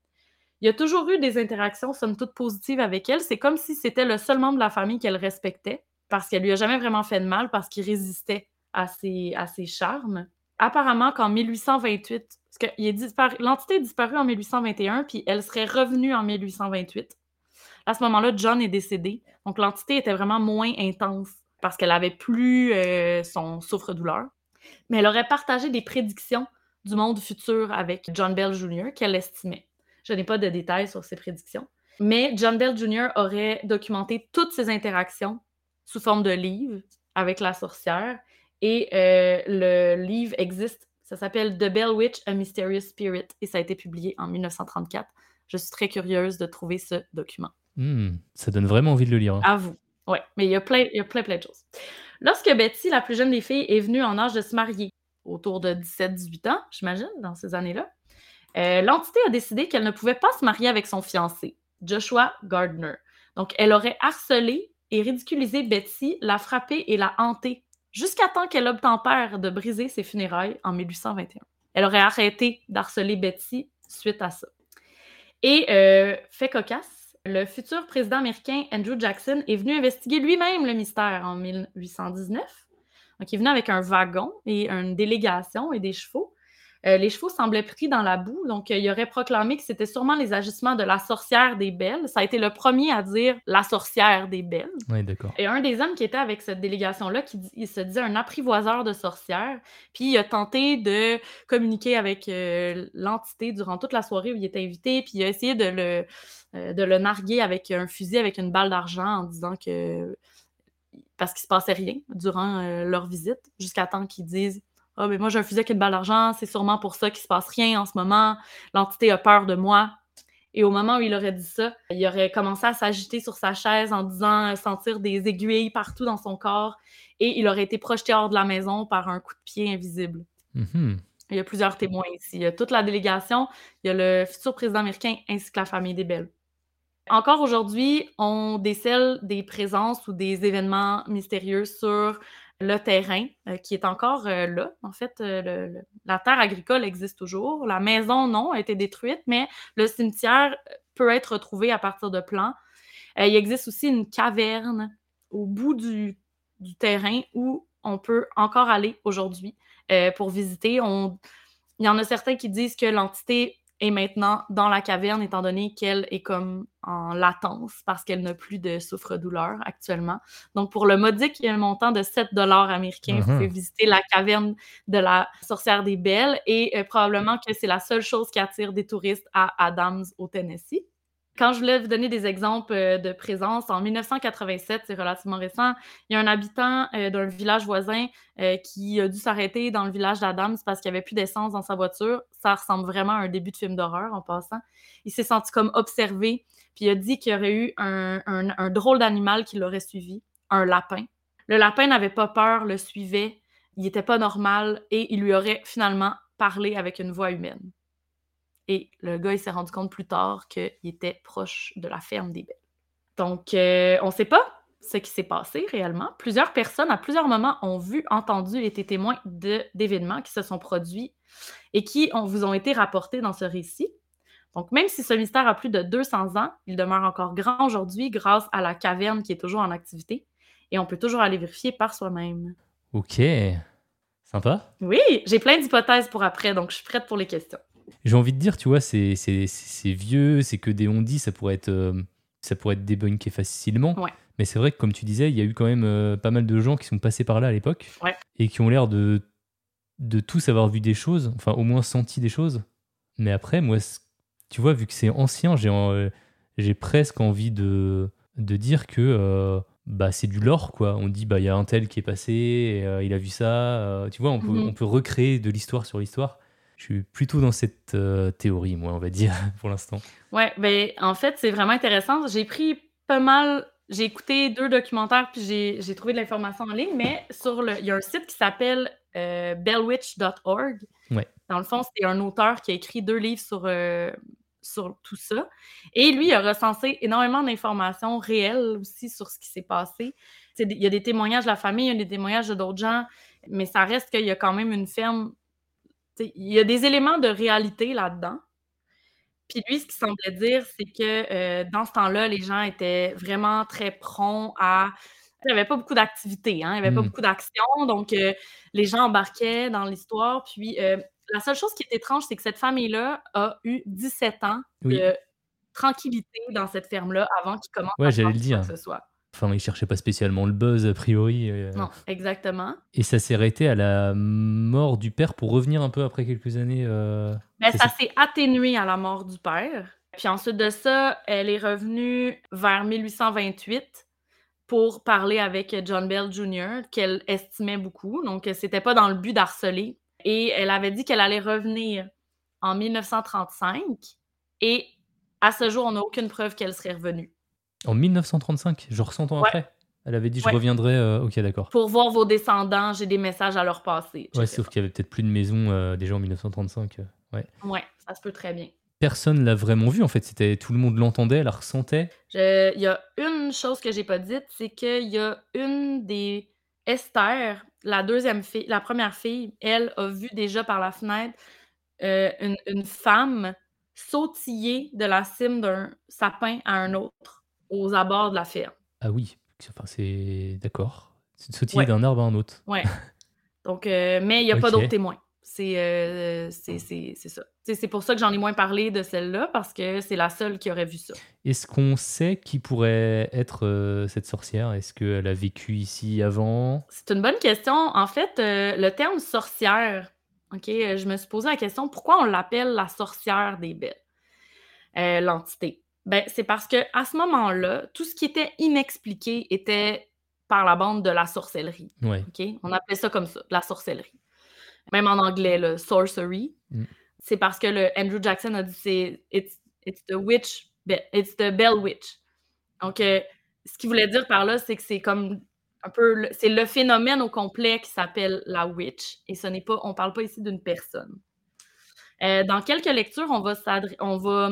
Il y a toujours eu des interactions, somme toute, positives avec elle. C'est comme si c'était le seul membre de la famille qu'elle respectait, parce qu'elle lui a jamais vraiment fait de mal, parce qu'il résistait à ses, charmes. Apparemment qu'en 1828, parce que l'entité est disparue en 1821, puis elle serait revenue en 1828. À ce moment-là, John est décédé. Donc, l'entité était vraiment moins intense parce qu'elle avait plus euh, son souffre-douleur. Mais elle aurait partagé des prédictions du monde futur avec John Bell Jr. qu'elle estimait. Je n'ai pas de détails sur ces prédictions. Mais John Bell Jr. aurait documenté toutes ces interactions sous forme de livre avec la sorcière. Et euh, le livre existe. Ça s'appelle The Bell Witch, A Mysterious Spirit. Et ça a été publié en 1934. Je suis très curieuse de trouver ce document. Hmm, ça donne vraiment envie de le lire. Hein. À vous. Oui, mais il y, a plein, il y a plein, plein de choses. Lorsque Betty, la plus jeune des filles, est venue en âge de se marier, autour de 17-18 ans, j'imagine, dans ces années-là, euh, l'entité a décidé qu'elle ne pouvait pas se marier avec son fiancé, Joshua Gardner. Donc, elle aurait harcelé et ridiculisé Betty, la frappé et la hanté, jusqu'à temps qu'elle obtempère de briser ses funérailles en 1821. Elle aurait arrêté d'harceler Betty suite à ça. Et, euh, fait cocasse, le futur président américain Andrew Jackson est venu investiguer lui-même le mystère en 1819. Donc, il est venu avec un wagon et une délégation et des chevaux. Euh, les chevaux semblaient pris dans la boue, donc euh, il aurait proclamé que c'était sûrement les agissements de la sorcière des belles. Ça a été le premier à dire la sorcière des belles. Oui, d'accord. Et un des hommes qui était avec cette délégation-là, qui il se disait un apprivoiseur de sorcières, puis il a tenté de communiquer avec euh, l'entité durant toute la soirée où il était invité, puis il a essayé de le, de le narguer avec un fusil avec une balle d'argent en disant que parce qu'il se passait rien durant euh, leur visite, jusqu'à temps qu'ils disent Ah, mais moi, j'ai un fusil avec une balle d'argent, c'est sûrement pour ça qu'il se passe rien en ce moment. L'entité a peur de moi. Et au moment où il aurait dit ça, il aurait commencé à s'agiter sur sa chaise en disant sentir des aiguilles partout dans son corps et il aurait été projeté hors de la maison par un coup de pied invisible. Mhm. Il y a plusieurs témoins ici. Il y a toute la délégation, il y a le futur président américain ainsi que la famille des Belles. Encore aujourd'hui, on décèle des présences ou des événements mystérieux sur le terrain euh, qui est encore euh, là. En fait, euh, la terre agricole existe toujours. La maison, non, a été détruite, mais le cimetière peut être retrouvé à partir de plans. il existe aussi une caverne au bout du, terrain où on peut encore aller aujourd'hui pour visiter. On... Il y en a certains qui disent que l'entité est maintenant dans la caverne, étant donné qu'elle est comme en latence parce qu'elle n'a plus de souffre-douleur actuellement. Donc, pour le modique montant de 7 dollars américains, vous pouvez mhm. visiter la caverne de la sorcière des Belles et euh, probablement que c'est la seule chose qui attire des touristes à Adams, au Tennessee. Quand je voulais vous donner des exemples euh, de présence, en 1987, c'est relativement récent, il y a un habitant euh, d'un village voisin euh, qui a dû s'arrêter dans le village d'Adams parce qu'il n'y avait plus d'essence dans sa voiture. Ça ressemble vraiment à un début de film d'horreur en passant. Il s'est senti comme observé, puis il a dit qu'il y aurait eu un, un drôle d'animal qui l'aurait suivi, un lapin. Le lapin n'avait pas peur, le suivait, il n'était pas normal et il lui aurait finalement parlé avec une voix humaine. Et le gars, il s'est rendu compte plus tard qu'il était proche de la ferme des belles. Donc, euh, on ne sait pas ce qui s'est passé réellement. Plusieurs personnes, à plusieurs moments, ont vu, entendu, été témoins d'événements qui se sont produits et qui vous ont été rapportés dans ce récit. Donc, même si ce mystère a plus de 200 ans, il demeure encore grand aujourd'hui grâce à la caverne qui est toujours en activité et on peut toujours aller vérifier par soi-même. Ok. Sympa? Oui, j'ai plein d'hypothèses pour après, donc je suis prête pour les questions. J'ai envie de dire, tu vois, c'est vieux, c'est que des on dit, ça pourrait être, euh, ça pourrait être débunké facilement. Mais c'est vrai que, comme tu disais, il y a eu quand même euh, pas mal de gens qui sont passés par là à l'époque et qui ont l'air de, de tous avoir vu des choses, enfin au moins senti des choses. Mais après, moi, tu vois, vu que c'est ancien, j'ai euh, j'ai presque envie de, de dire que bah, c'est du lore, quoi. On dit, bah, il y a un tel qui est passé, et, il a vu ça. tu vois, on peut, mm-hmm. on peut recréer de l'histoire sur l'histoire. Je suis plutôt dans cette euh, théorie, moi, on va dire, pour l'instant. Ouais, ben en fait, c'est vraiment intéressant. J'ai pris pas mal. J'ai écouté deux documentaires, puis j'ai trouvé de l'information en ligne, mais sur le, il y a un site qui s'appelle euh, bellwitch.org. Ouais. Dans le fond, c'est un auteur qui a écrit deux livres sur, euh, sur tout ça. Et lui, il a recensé énormément d'informations réelles aussi sur ce qui s'est passé. il y a des témoignages de la famille, il y a des témoignages de d'autres gens, mais ça reste qu'il y a quand même une ferme il y a des éléments de réalité là-dedans. Puis lui, ce qu'il semblait dire, c'est que euh, dans ce temps-là, les gens étaient vraiment très prompts à. Il n'y avait pas beaucoup d'activités, hein, il n'y avait pas mmh. beaucoup d'actions, donc euh, les gens embarquaient dans l'histoire. Puis euh, la seule chose qui est étrange, c'est que cette famille-là a eu 17 ans de tranquillité dans cette ferme-là avant qu'il commence à faire quoi que ce soit. Enfin, il cherchait pas spécialement le buzz a priori. Euh. Non, exactement. Et ça s'est arrêté à la mort du père pour revenir un peu après quelques années. Euh... Ben, ça s'est atténué à la mort du père. Puis ensuite de ça, elle est revenue vers 1828 pour parler avec John Bell Jr., qu'elle estimait beaucoup. Donc, c'était pas dans le but d'harceler. Et elle avait dit qu'elle allait revenir en 1935. Et à ce jour, on n'a aucune preuve qu'elle serait revenue. En 1935, genre 100 ans après? Elle avait dit je reviendrai. Euh, ok, d'accord. Pour voir vos descendants, j'ai des messages à leur passer. Ouais, sauf qu'il y avait peut-être plus de maison euh, déjà en 1935. Euh, ouais. Ouais, ça se peut très bien. Personne l'a vraiment vu en fait. C'était tout le monde l'entendait, la ressentait. Il y a une chose que j'ai pas dite, c'est qu'il y a une des Esther, la deuxième fille, la première fille, elle a vu déjà par la fenêtre une, une femme sautiller de la cime d'un sapin à un autre aux abords de la ferme. Ah oui, enfin, c'est d'accord. C'est de sautiller d'un arbre à un autre. Ouais. Donc, euh, mais il n'y a pas d'autres témoins. C'est euh, ça. C'est pour ça que j'en ai moins parlé de celle-là, parce que c'est la seule qui aurait vu ça. Est-ce qu'on sait qui pourrait être euh, cette sorcière? Est-ce qu'elle a vécu ici avant? C'est une bonne question. En fait, le terme sorcière, ok, je me suis posé la question pourquoi on l'appelle la sorcière des belles L'entité. Ben, c'est parce que à ce moment-là, tout ce qui était inexpliqué était par la bande de la sorcellerie. Ouais. On appelait ça comme ça, la sorcellerie. Même en anglais, le sorcery. Mm. C'est parce que le Andrew Jackson a dit c'est it's, it's the witch, it's the bell witch. Donc, euh, ce qu'il voulait dire par là, c'est que c'est comme un peu, le- c'est le phénomène au complet qui s'appelle la witch, et ce n'est pas, on parle pas ici d'une personne. Euh, dans quelques lectures, on va, on va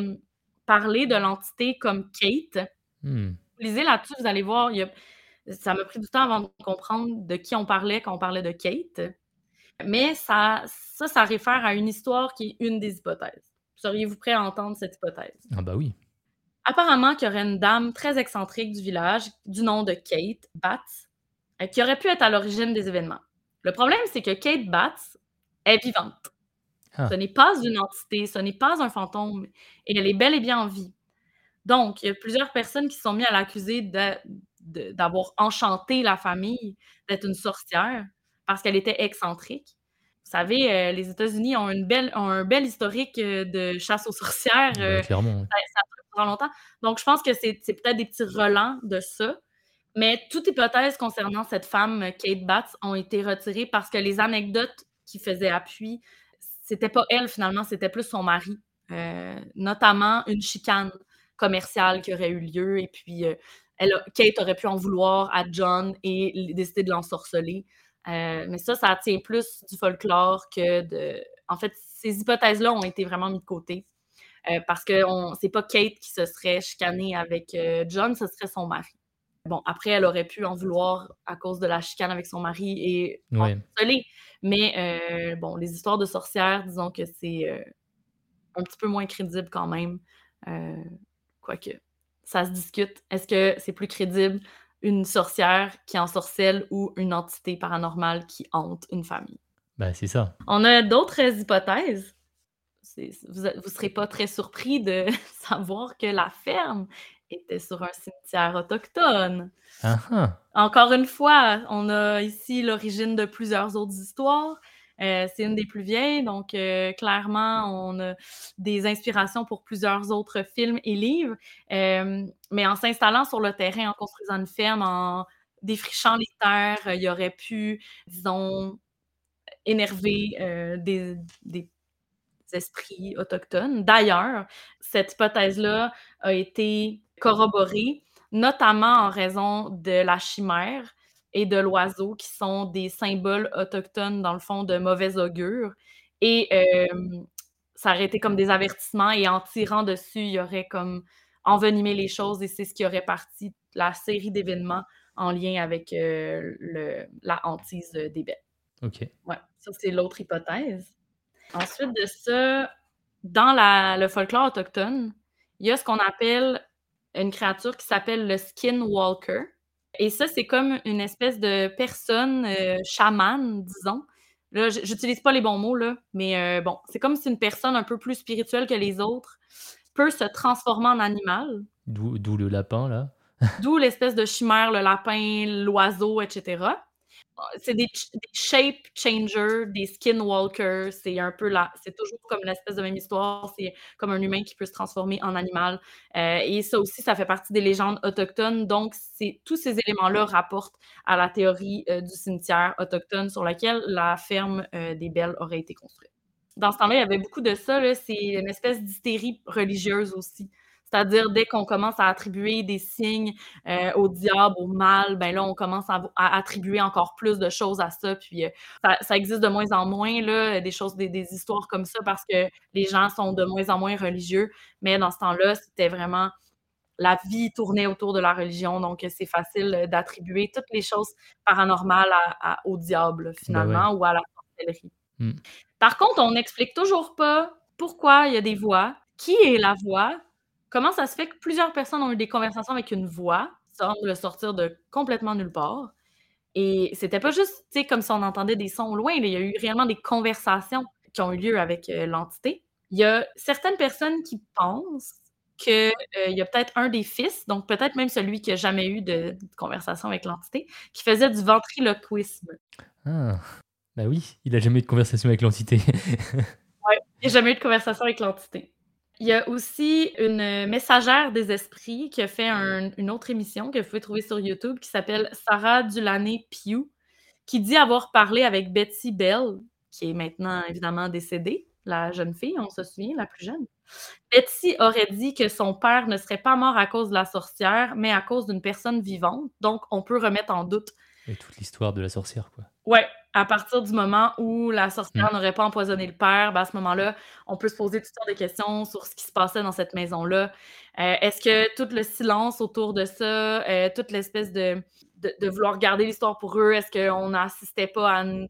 parler de l'entité comme Kate. Hmm. Lisez là-dessus, vous allez voir, il y a- ça m'a pris du temps avant de comprendre de qui on parlait quand on parlait de Kate. Mais ça, ça, ça réfère à une histoire qui est une des hypothèses. Seriez-vous prêt à entendre cette hypothèse? Ah bah oui. Apparemment qu'il y aurait une dame très excentrique du village du nom de Kate Batts euh, qui aurait pu être à l'origine des événements. Le problème, c'est que Kate Batts est vivante. Ah. Ce n'est pas une entité, ce n'est pas un fantôme, et elle est bel et bien en vie. Donc, il y a plusieurs personnes qui se sont mis à l'accuser d'avoir enchanté la famille, d'être une sorcière, parce qu'elle était excentrique. Vous savez, euh, les États-Unis ont, une belle, ont un bel historique euh, de chasse aux sorcières. Euh, clairement. ça, ça longtemps. Donc, je pense que c'est peut-être des petits relents de ça. Mais toute hypothèse concernant cette femme, Kate Batts, ont été retirées parce que les anecdotes qui faisaient appui, c'était pas elle finalement, c'était plus son mari. Euh, notamment une chicane commerciale qui aurait eu lieu. Et puis, euh, elle a- Kate aurait pu en vouloir à John et décider de l'ensorceler. Euh, mais ça, ça tient plus du folklore que de. En fait, ces hypothèses-là ont été vraiment mises de côté. Parce que c'est pas Kate qui se serait chicanée avec John, ce serait son mari. Bon, après, elle aurait pu en vouloir à cause de la chicane avec son mari et ensorceler. Mais euh, bon, les histoires de sorcières, disons que c'est euh, un petit peu moins crédible quand même. Euh, quoique, ça se discute. Est-ce que c'est plus crédible une sorcière qui ensorcelle ou une entité paranormale qui hante une famille? Bah c'est ça. On a d'autres hypothèses. Vous ne serez pas très surpris de savoir que la ferme était sur un cimetière autochtone. Encore une fois, on a ici l'origine de plusieurs autres histoires. Euh, c'est une des plus vieilles, donc euh, clairement, on a des inspirations pour plusieurs autres films et livres. Euh, mais en s'installant sur le terrain, en construisant une ferme, en défrichant les terres, il aurait pu, disons, énerver des, des esprits autochtones. D'ailleurs, cette hypothèse-là a été corroborée, notamment en raison de la chimère et de l'oiseau, qui sont des symboles autochtones, dans le fond, de mauvais augure. Et euh, ça aurait été comme des avertissements, et en tirant dessus, il y aurait comme envenimé les choses, et c'est ce qui aurait parti la série d'événements en lien avec euh, le, la hantise des bêtes. Ok. Ouais, ça c'est l'autre hypothèse. Ensuite de ça, dans la- le folklore autochtone, il y a ce qu'on appelle une créature qui s'appelle le skinwalker. Et ça, c'est comme une espèce de personne euh, chamane, disons. Là, j'utilise pas les bons mots, là, mais euh, bon, c'est comme si une personne un peu plus spirituelle que les autres peut se transformer en animal. D'où le lapin là. D'où l'espèce de chimère, le lapin, l'oiseau, etc. C'est des, shape changers, des skinwalkers. C'est un peu là. C'est toujours comme l'espèce de même histoire. C'est comme un humain qui peut se transformer en animal. Euh, et ça aussi, ça fait partie des légendes autochtones. Donc, tous ces éléments-là rapportent à la théorie euh, du cimetière autochtone sur laquelle la ferme euh, des Belles aurait été construite. Dans ce temps-là, il y avait beaucoup de ça. C'est une espèce d'hystérie religieuse aussi. C'est-à-dire, dès qu'on commence à attribuer des signes euh, au diable, au mal, ben là, on commence à, à attribuer encore plus de choses à ça. Puis euh, ça, ça existe de moins en moins, là, des choses, des, des histoires comme ça, parce que les gens sont de moins en moins religieux. Mais dans ce temps-là, c'était vraiment la vie tournait autour de la religion, donc c'est facile euh, d'attribuer toutes les choses paranormales à- à- au diable, finalement, ou à la sorcellerie. Mm. Par contre, on n'explique toujours pas pourquoi il y a des voix, qui est la voix, comment ça se fait que plusieurs personnes ont eu des conversations avec une voix, ça semble sortir de complètement nulle part? Et c'était pas juste, tu sais, comme si on entendait des sons au loin, il y a eu réellement des conversations qui ont eu lieu avec euh, l'entité. Il y a certaines personnes qui pensent qu'il y a peut-être un des fils, donc peut-être même celui qui a jamais eu de, de conversation avec l'entité, qui faisait du ventriloquisme. Ah. Bah oui, il a jamais eu de conversation avec l'entité. Il n'a jamais eu de conversation avec l'entité. Il y a aussi une messagère des esprits qui a fait un- une autre émission que vous pouvez trouver sur YouTube qui s'appelle Sarah Dulané Pugh, qui dit avoir parlé avec Betsy Bell, qui est maintenant évidemment décédée, la jeune fille, on se souvient, la plus jeune. Betsy aurait dit que son père ne serait pas mort à cause de la sorcière, mais à cause d'une personne vivante. Donc, on peut remettre en doute Et toute l'histoire de la sorcière, quoi. Ouais, à partir du moment où la sorcière n'aurait pas empoisonné le père, ben à ce moment-là, on peut se poser toutes sortes de questions sur ce qui se passait dans cette maison-là. Euh, Est-ce que tout le silence autour de ça, euh, toute l'espèce de, de, de vouloir garder l'histoire pour eux, est-ce qu'on n'assistait pas à une,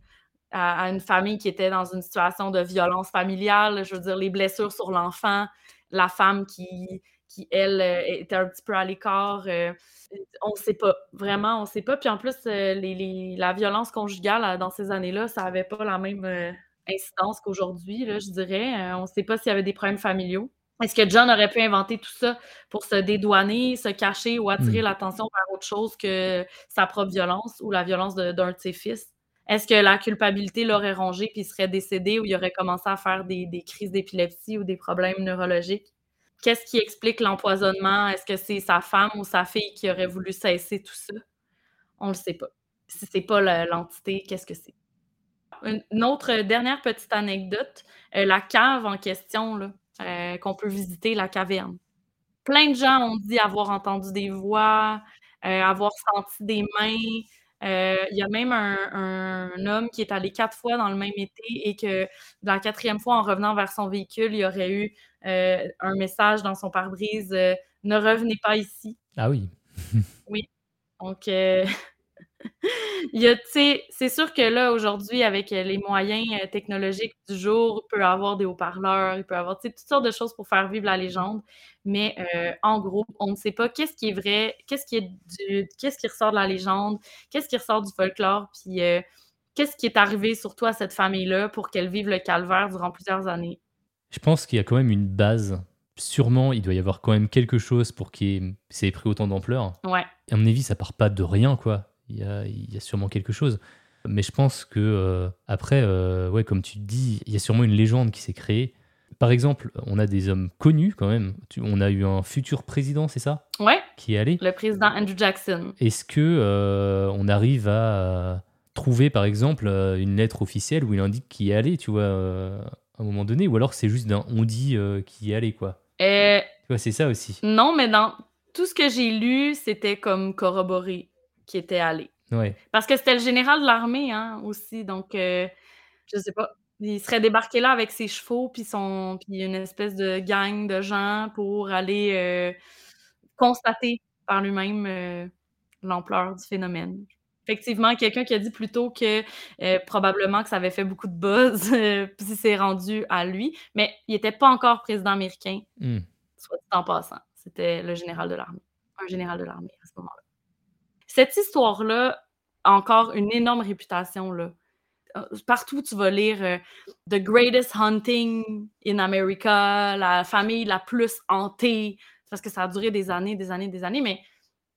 à, à une famille qui était dans une situation de violence familiale? Je veux dire, les blessures sur l'enfant, la femme qui, qui elle, euh, était un petit peu à l'écart. euh, on ne sait pas. Vraiment, on ne sait pas. Puis en plus, euh, les, les- la violence conjugale euh, dans ces années-là, ça n'avait pas la même euh, incidence qu'aujourd'hui, je dirais. On ne sait pas s'il y avait des problèmes familiaux. Est-ce que John aurait pu inventer tout ça pour se dédouaner, se cacher ou attirer Mm. l'attention vers autre chose que sa propre violence ou la violence de- d'un de, ses fils? Est-ce que la culpabilité l'aurait rongé puis il serait décédé ou il aurait commencé à faire des, des crises d'épilepsie ou des problèmes neurologiques? Qu'est-ce qui explique l'empoisonnement? Est-ce que c'est sa femme ou sa fille qui aurait voulu cesser tout ça? On ne le sait pas. Si c'est pas l'entité, qu'est-ce que c'est? Une, autre euh, dernière petite anecdote, euh, la cave en question, euh, qu'on peut visiter, la caverne. Plein de gens ont dit avoir entendu des voix, avoir senti des mains. Euh, Il y a même un, un homme qui est allé quatre fois dans le même été et que la quatrième fois, en revenant vers son véhicule, il y aurait eu euh, un message dans son pare-brise euh, Ne revenez pas ici. Ah oui. Donc, euh, il y a, tu sais, c'est sûr que là, aujourd'hui, avec euh, les moyens euh, technologiques du jour, il peut y avoir des haut-parleurs, il peut y avoir tu sais, toutes sortes de choses pour faire vivre la légende. Mais euh, en gros, on ne sait pas qu'est-ce qui est vrai, qu'est-ce qui est du, qu'est-ce qui ressort de la légende, qu'est-ce qui ressort du folklore, puis euh, qu'est-ce qui est arrivé surtout à cette famille-là pour qu'elle vive le calvaire durant plusieurs années. Je pense qu'il y a quand même une base. Sûrement, il doit y avoir quand même quelque chose pour que ça ait pris autant d'ampleur. Ouais. À mon avis, ça part pas de rien, quoi. Il y a, il y a sûrement quelque chose. Mais je pense que, euh, après, euh, ouais, comme tu dis, il y a sûrement une légende qui s'est créée. Par exemple, on a des hommes connus quand même. Tu- on a eu un futur président, c'est ça? Ouais, Qui est allé. le président Andrew Jackson. Est-ce que euh, on arrive à trouver, par exemple, une lettre officielle où il indique qui est allé, tu vois, à un moment donné? Ou alors c'est juste d'un on dit qui est allé, quoi? Euh, Tu vois, c'est ça aussi. non, mais dans tout ce que j'ai lu, c'était comme corroboré qui était allé. Parce que c'était le général de l'armée, hein, aussi. Donc, euh, je sais pas. Il serait débarqué là avec ses chevaux, puis son, puis une espèce de gang de gens pour aller euh, constater par lui-même euh, l'ampleur du phénomène. Effectivement, quelqu'un qui a dit plus tôt que euh, probablement que ça avait fait beaucoup de buzz, puis c'est rendu à lui, mais il n'était pas encore président américain, Hmm. soit dit en passant. C'était le général de l'armée, un général de l'armée à ce moment-là. Cette histoire-là a encore une énorme réputation. Là. Euh, Partout, tu vas lire euh, The Greatest Hunting in America, la famille la plus hantée, parce que ça a duré des années, des années, des années, mais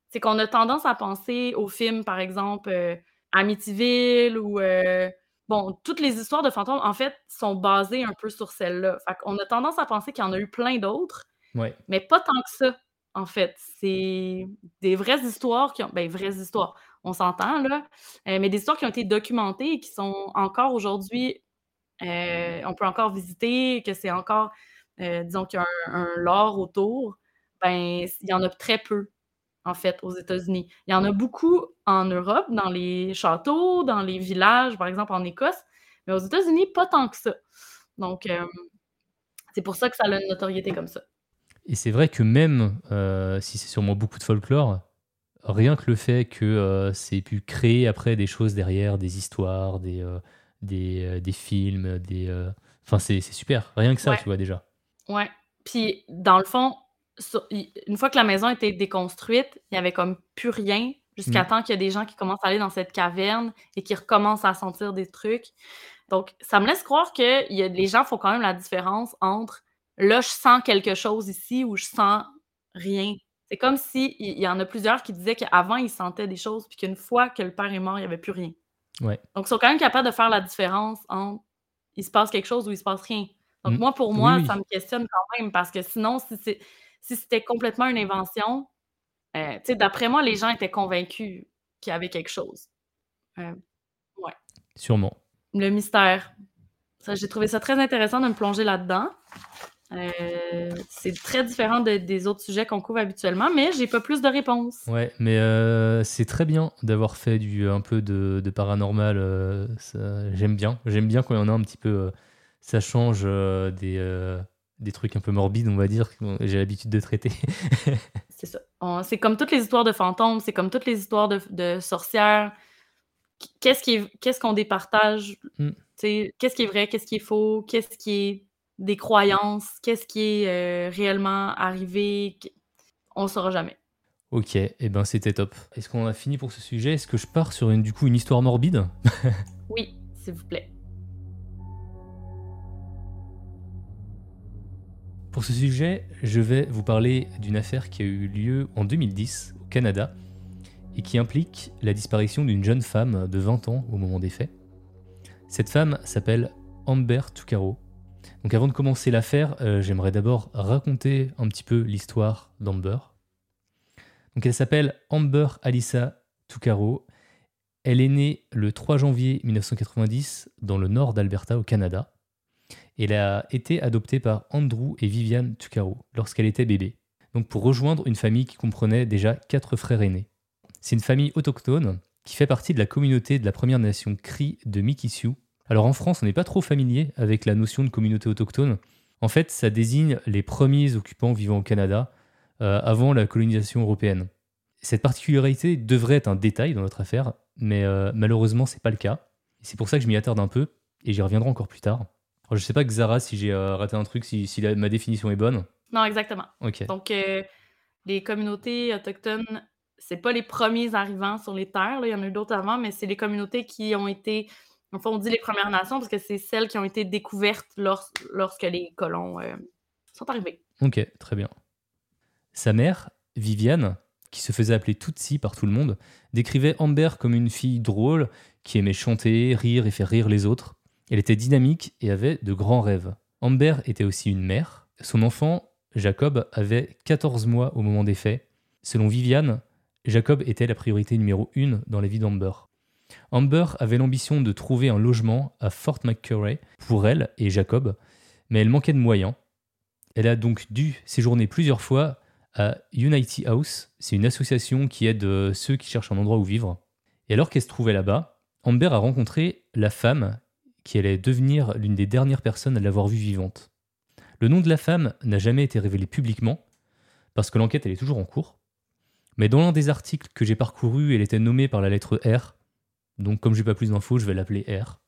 c'est qu'on a tendance à penser aux films, par exemple, euh, Amityville ou. euh, bon, toutes les histoires de fantômes, en fait, sont basées un peu sur celle-là. Fait qu'on a tendance à penser qu'il y en a eu plein d'autres, Ouais. mais pas tant que ça, en fait. C'est des vraies histoires qui ont. Ben, vraies histoires, on s'entend, là. euh, mais des histoires qui ont été documentées et qui sont encore aujourd'hui. euh, on peut encore visiter, que c'est encore. euh, disons qu'il y a un, un lore autour. Ben, il y en a très peu, en fait, aux États-Unis. Il y en a beaucoup en Europe, dans les châteaux, dans les villages, par exemple en Écosse. Mais aux États-Unis, pas tant que ça. Donc, c'est pour ça que ça a une notoriété comme ça. Et c'est vrai que même euh, si c'est sûrement beaucoup de folklore, rien que le fait que euh, c'est pu créer après des choses derrière, des histoires, des, euh, des, des films, des. Enfin, c'est super. Rien que ça, Ouais. tu vois déjà. Ouais. Puis, dans le fond, une fois que la maison était déconstruite, il y avait comme plus rien jusqu'à Mm. temps qu'il y a des gens qui commencent à aller dans cette caverne et qui recommencent à sentir des trucs. Donc, ça me laisse croire que il y a, les gens font quand même la différence entre là, je sens quelque chose ici ou je sens rien. C'est comme si il y, en a plusieurs qui disaient qu'avant, ils sentaient des choses, puis qu'une fois que le père est mort, il n'y avait plus rien. Ouais. Donc, ils sont quand même capables de faire la différence entre il se passe quelque chose ou il se passe rien. Donc, Mm. moi, pour moi, oui. ça me questionne quand même parce que sinon, si c'était complètement une invention, euh, tu sais, d'après moi, les gens étaient convaincus qu'il y avait quelque chose. Euh, ouais. Sûrement. Le mystère. J'ai trouvé ça très intéressant de me plonger là-dedans. Euh, c'est très différent de- des autres sujets qu'on couvre habituellement, mais j'ai pas plus de réponses. Ouais, mais euh, c'est très bien d'avoir fait du un peu de, de paranormal. euh, ça- J'aime bien. J'aime bien quand il y en a un petit peu. euh, ça change euh, des, euh, des trucs un peu morbides, on va dire, que j'ai l'habitude de traiter. C'est ça. On- C'est comme toutes les histoires de fantômes, c'est comme toutes les histoires de, de sorcières. Qu'est-ce qui est- qu'est-ce qu'on départage? Mm. Qu'est-ce qui est vrai, qu'est-ce qui est faux, qu'est-ce qui est des croyances, qu'est-ce qui est euh, réellement arrivé? On ne saura jamais. ok, et ben c'était top. Est-ce qu'on a fini pour ce sujet? Est-ce que je pars sur une, du coup une histoire morbide? Oui, s'il vous plaît. Pour ce sujet, je vais vous parler d'une affaire qui a eu lieu en 2010 au Canada et qui implique la disparition d'une jeune femme de 20 ans au moment des faits. Cette femme s'appelle Amber Tucaro. Donc avant de commencer l'affaire, euh, j'aimerais d'abord raconter un petit peu l'histoire d'Amber. Elle s'appelle Amber Alyssa Tucaro. Elle est née le 3 janvier 1990 dans le nord d'Alberta au Canada. Elle a été adoptée par Andrew et Viviane Tucaro lorsqu'elle était bébé. Donc pour rejoindre une famille qui comprenait déjà quatre frères aînés. C'est une famille autochtone qui fait partie de la communauté de la Première Nation Cri de Mikisew. Alors en France, on n'est pas trop familier avec la notion de communauté autochtone. En fait, ça désigne les premiers occupants vivant au Canada euh, avant la colonisation européenne. Cette particularité devrait être un détail dans notre affaire, mais euh, malheureusement, c'est pas le cas. C'est pour ça que je m'y attarde un peu, et j'y reviendrai encore plus tard. Alors, je sais pas, Xara, si j'ai euh, raté un truc, si, si la- ma définition est bonne. Non, exactement. Donc, euh, les communautés autochtones, c'est pas les premiers arrivants sur les terres, il y en a eu d'autres avant, mais c'est les communautés qui ont été, enfin, on dit les Premières Nations parce que c'est celles qui ont été découvertes lors- lorsque les colons euh, sont arrivés. Ok, très bien. Sa mère, Viviane, qui se faisait appeler Tutsi par tout le monde, décrivait Amber comme une fille drôle qui aimait chanter, rire et faire rire les autres. Elle était dynamique et avait de grands rêves. Amber était aussi une mère. Son enfant, Jacob, avait 14 mois au moment des faits. Selon Viviane, Jacob était la priorité numéro une dans la vie d'Amber. Amber avait l'ambition de trouver un logement à Fort McCurry pour elle et Jacob, mais elle manquait de moyens. Elle a donc dû séjourner plusieurs fois à Unity House. C'est une association qui aide euh, ceux qui cherchent un endroit où vivre. Et alors qu'elle se trouvait là-bas, Amber a rencontré la femme qui allait devenir l'une des dernières personnes à l'avoir vue vivante. Le nom de la femme n'a jamais été révélé publiquement, parce que l'enquête est toujours en cours. Mais dans l'un des articles que j'ai parcouru, elle était nommée par la lettre R. Donc comme j'ai pas plus d'infos, je vais l'appeler R.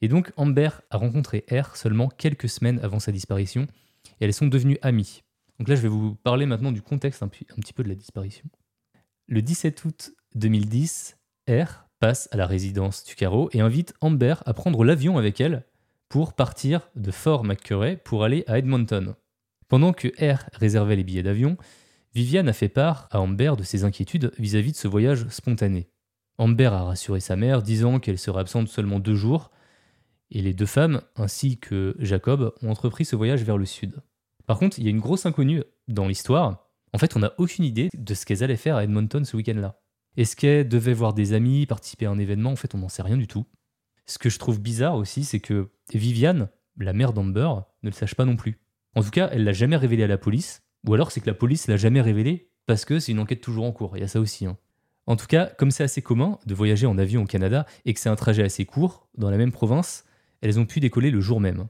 Et donc Amber a rencontré R seulement quelques semaines avant sa disparition, et elles sont devenues amies. Donc là, je vais vous parler maintenant du contexte un, petit peu de la disparition. Le 17 août 2010, R passe à la résidence Tucaro et invite Amber à prendre l'avion avec elle pour partir de Fort McCurry pour aller à Edmonton. Pendant que R réservait les billets d'avion, Viviane a fait part à Amber de ses inquiétudes vis-à-vis de ce voyage spontané. Amber a rassuré sa mère disant qu'elle serait absente seulement deux jours, et les deux femmes, ainsi que Jacob, ont entrepris ce voyage vers le sud. Par contre, il y a une grosse inconnue dans l'histoire. En fait, on n'a aucune idée de ce qu'elles allaient faire à Edmonton ce week-end-là. Est-ce qu'elles devaient voir des amis, participer à un événement? En fait, on n'en sait rien du tout. Ce que je trouve bizarre aussi, c'est que Viviane, la mère d'Amber, ne le sache pas non plus. En tout cas, elle l'a jamais révélé à la police, ou alors c'est que la police l'a jamais révélé parce que c'est une enquête toujours en cours. Il y a ça aussi. hein. En tout cas, comme c'est assez commun de voyager en avion au Canada et que c'est un trajet assez court dans la même province, elles ont pu décoller le jour même.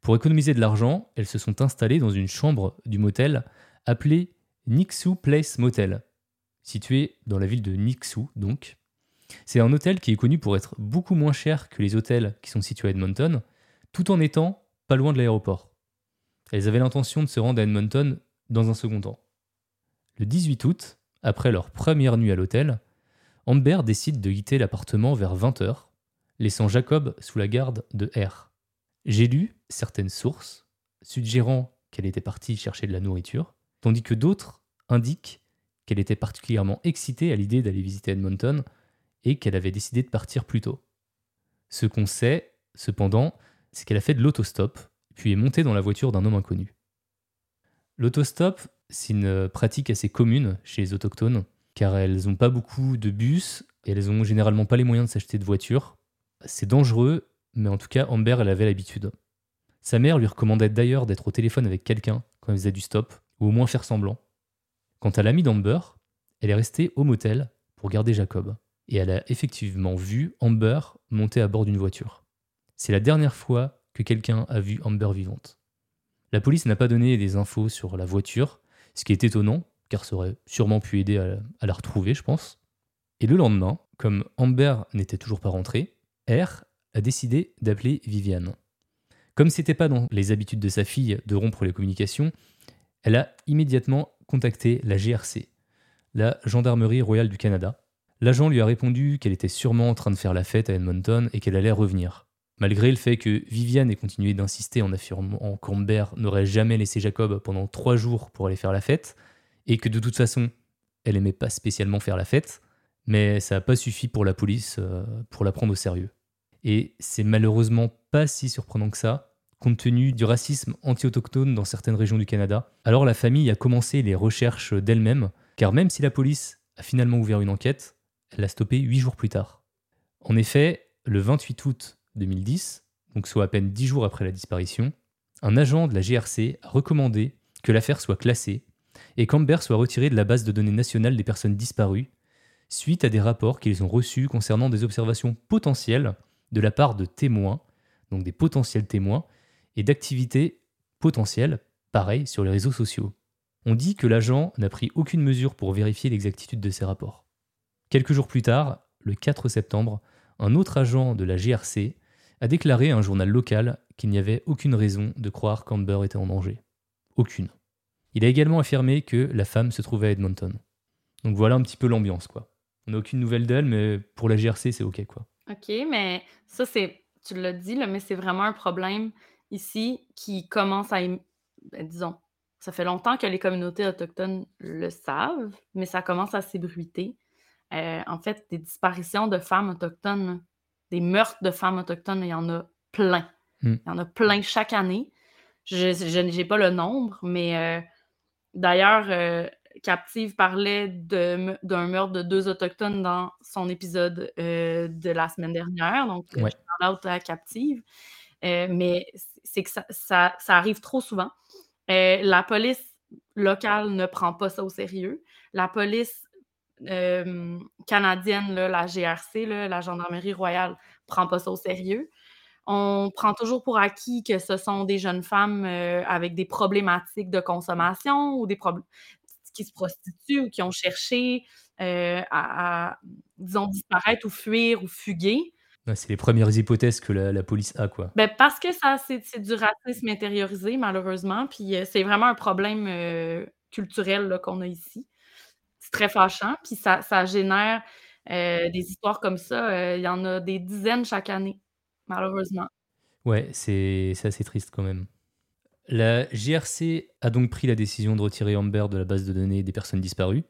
Pour économiser de l'argent, elles se sont installées dans une chambre du motel appelée Nixu Place Motel, situé dans la ville de Nixu donc. C'est un hôtel qui est connu pour être beaucoup moins cher que les hôtels qui sont situés à Edmonton, tout en étant pas loin de l'aéroport. Elles avaient l'intention de se rendre à Edmonton dans un second temps. Le 18 août, après leur première nuit à l'hôtel, Amber décide de quitter l'appartement vers 20h, laissant Jacob sous la garde de R. J'ai lu certaines sources suggérant qu'elle était partie chercher de la nourriture, tandis que d'autres indiquent qu'elle était particulièrement excitée à l'idée d'aller visiter Edmonton et qu'elle avait décidé de partir plus tôt. Ce qu'on sait, cependant, c'est qu'elle a fait de l'autostop, puis est montée dans la voiture d'un homme inconnu. L'autostop, c'est une pratique assez commune chez les autochtones, car elles n'ont pas beaucoup de bus et elles ont généralement pas les moyens de s'acheter de voiture. C'est dangereux, mais en tout cas, Amber, elle avait l'habitude. Sa mère lui recommandait d'ailleurs d'être au téléphone avec quelqu'un quand elle faisait du stop, ou au moins faire semblant. Quant à l'amie d'Amber, elle est restée au motel pour garder Jacob, et elle a effectivement vu Amber monter à bord d'une voiture. C'est la dernière fois que quelqu'un a vu Amber vivante. La police n'a pas donné des infos sur la voiture, ce qui est étonnant, car ça aurait sûrement pu aider à, la retrouver, je pense. Et le lendemain, comme Amber n'était toujours pas rentrée, R a décidé d'appeler Viviane. Comme c'était pas dans les habitudes de sa fille de rompre les communications, elle a immédiatement contacté la GRC, la Gendarmerie royale du Canada. L'agent lui a répondu qu'elle était sûrement en train de faire la fête à Edmonton et qu'elle allait revenir. Malgré le fait que Viviane ait continué d'insister en affirmant qu'Amber n'aurait jamais laissé Jacob pendant trois jours pour aller faire la fête, et que de toute façon, elle aimait pas spécialement faire la fête, mais ça n'a pas suffi pour la police euh, pour la prendre au sérieux. Et c'est malheureusement pas si surprenant que ça, compte tenu du racisme anti-autochtone dans certaines régions du Canada. Alors la famille a commencé les recherches d'elle-même, car même si la police a finalement ouvert une enquête, elle l'a stoppée huit jours plus tard. En effet, le 28 août 2010, donc soit à peine dix jours après la disparition, un agent de la GRC a recommandé que l'affaire soit classée et qu'Amber soit retiré de la base de données nationale des personnes disparues suite à des rapports qu'ils ont reçus concernant des observations potentielles de la part de témoins, donc des potentiels témoins, et d'activités potentielles, pareil, sur les réseaux sociaux. On dit que l'agent n'a pris aucune mesure pour vérifier l'exactitude de ces rapports. Quelques jours plus tard, le 4 septembre, un autre agent de la GRC a déclaré à un journal local qu'il n'y avait aucune raison de croire qu'Amber était en danger. Aucune. Il a également affirmé que la femme se trouvait à Edmonton. Donc voilà un petit peu l'ambiance, quoi. On n'a aucune nouvelle d'elle, mais pour la GRC, c'est OK, quoi. OK, mais ça, c'est, tu l'as dit, mais c'est vraiment un problème ici qui commence à, ben, disons, ça fait longtemps que les communautés autochtones le savent, mais ça commence à s'ébruiter. Euh, en fait, des disparitions de femmes autochtones, des meurtres de femmes autochtones, il y en a plein. Mm. Il y en a plein chaque année. Je n'ai pas le nombre, mais euh, d'ailleurs, euh, Captive parlait d'un meurtre de deux autochtones dans son épisode de la semaine dernière. Donc, Ouais. je parle out à Captive. Mais c'est que ça, ça- ça arrive trop souvent. La police locale ne prend pas ça au sérieux. La police euh, canadienne, là, la GRC, là, la Gendarmerie royale, prend pas ça au sérieux. On prend toujours pour acquis que ce sont des jeunes femmes euh, avec des problématiques de consommation ou des problèmes qui se prostituent ou qui ont cherché euh, à, à, disons, disparaître ou fuir ou fuguer. C'est les premières hypothèses que la, la police a, quoi. Ben, parce que ça, c'est du racisme intériorisé, malheureusement. Puis euh, c'est vraiment un problème euh, culturel qu'on a ici. C'est très fâchant. Puis ça, ça génère euh, des histoires comme ça. Euh, Il y en a des dizaines chaque année, malheureusement. Ouais, c'est assez triste quand même. La GRC a donc pris la décision de retirer Amber de la base de données des personnes disparues.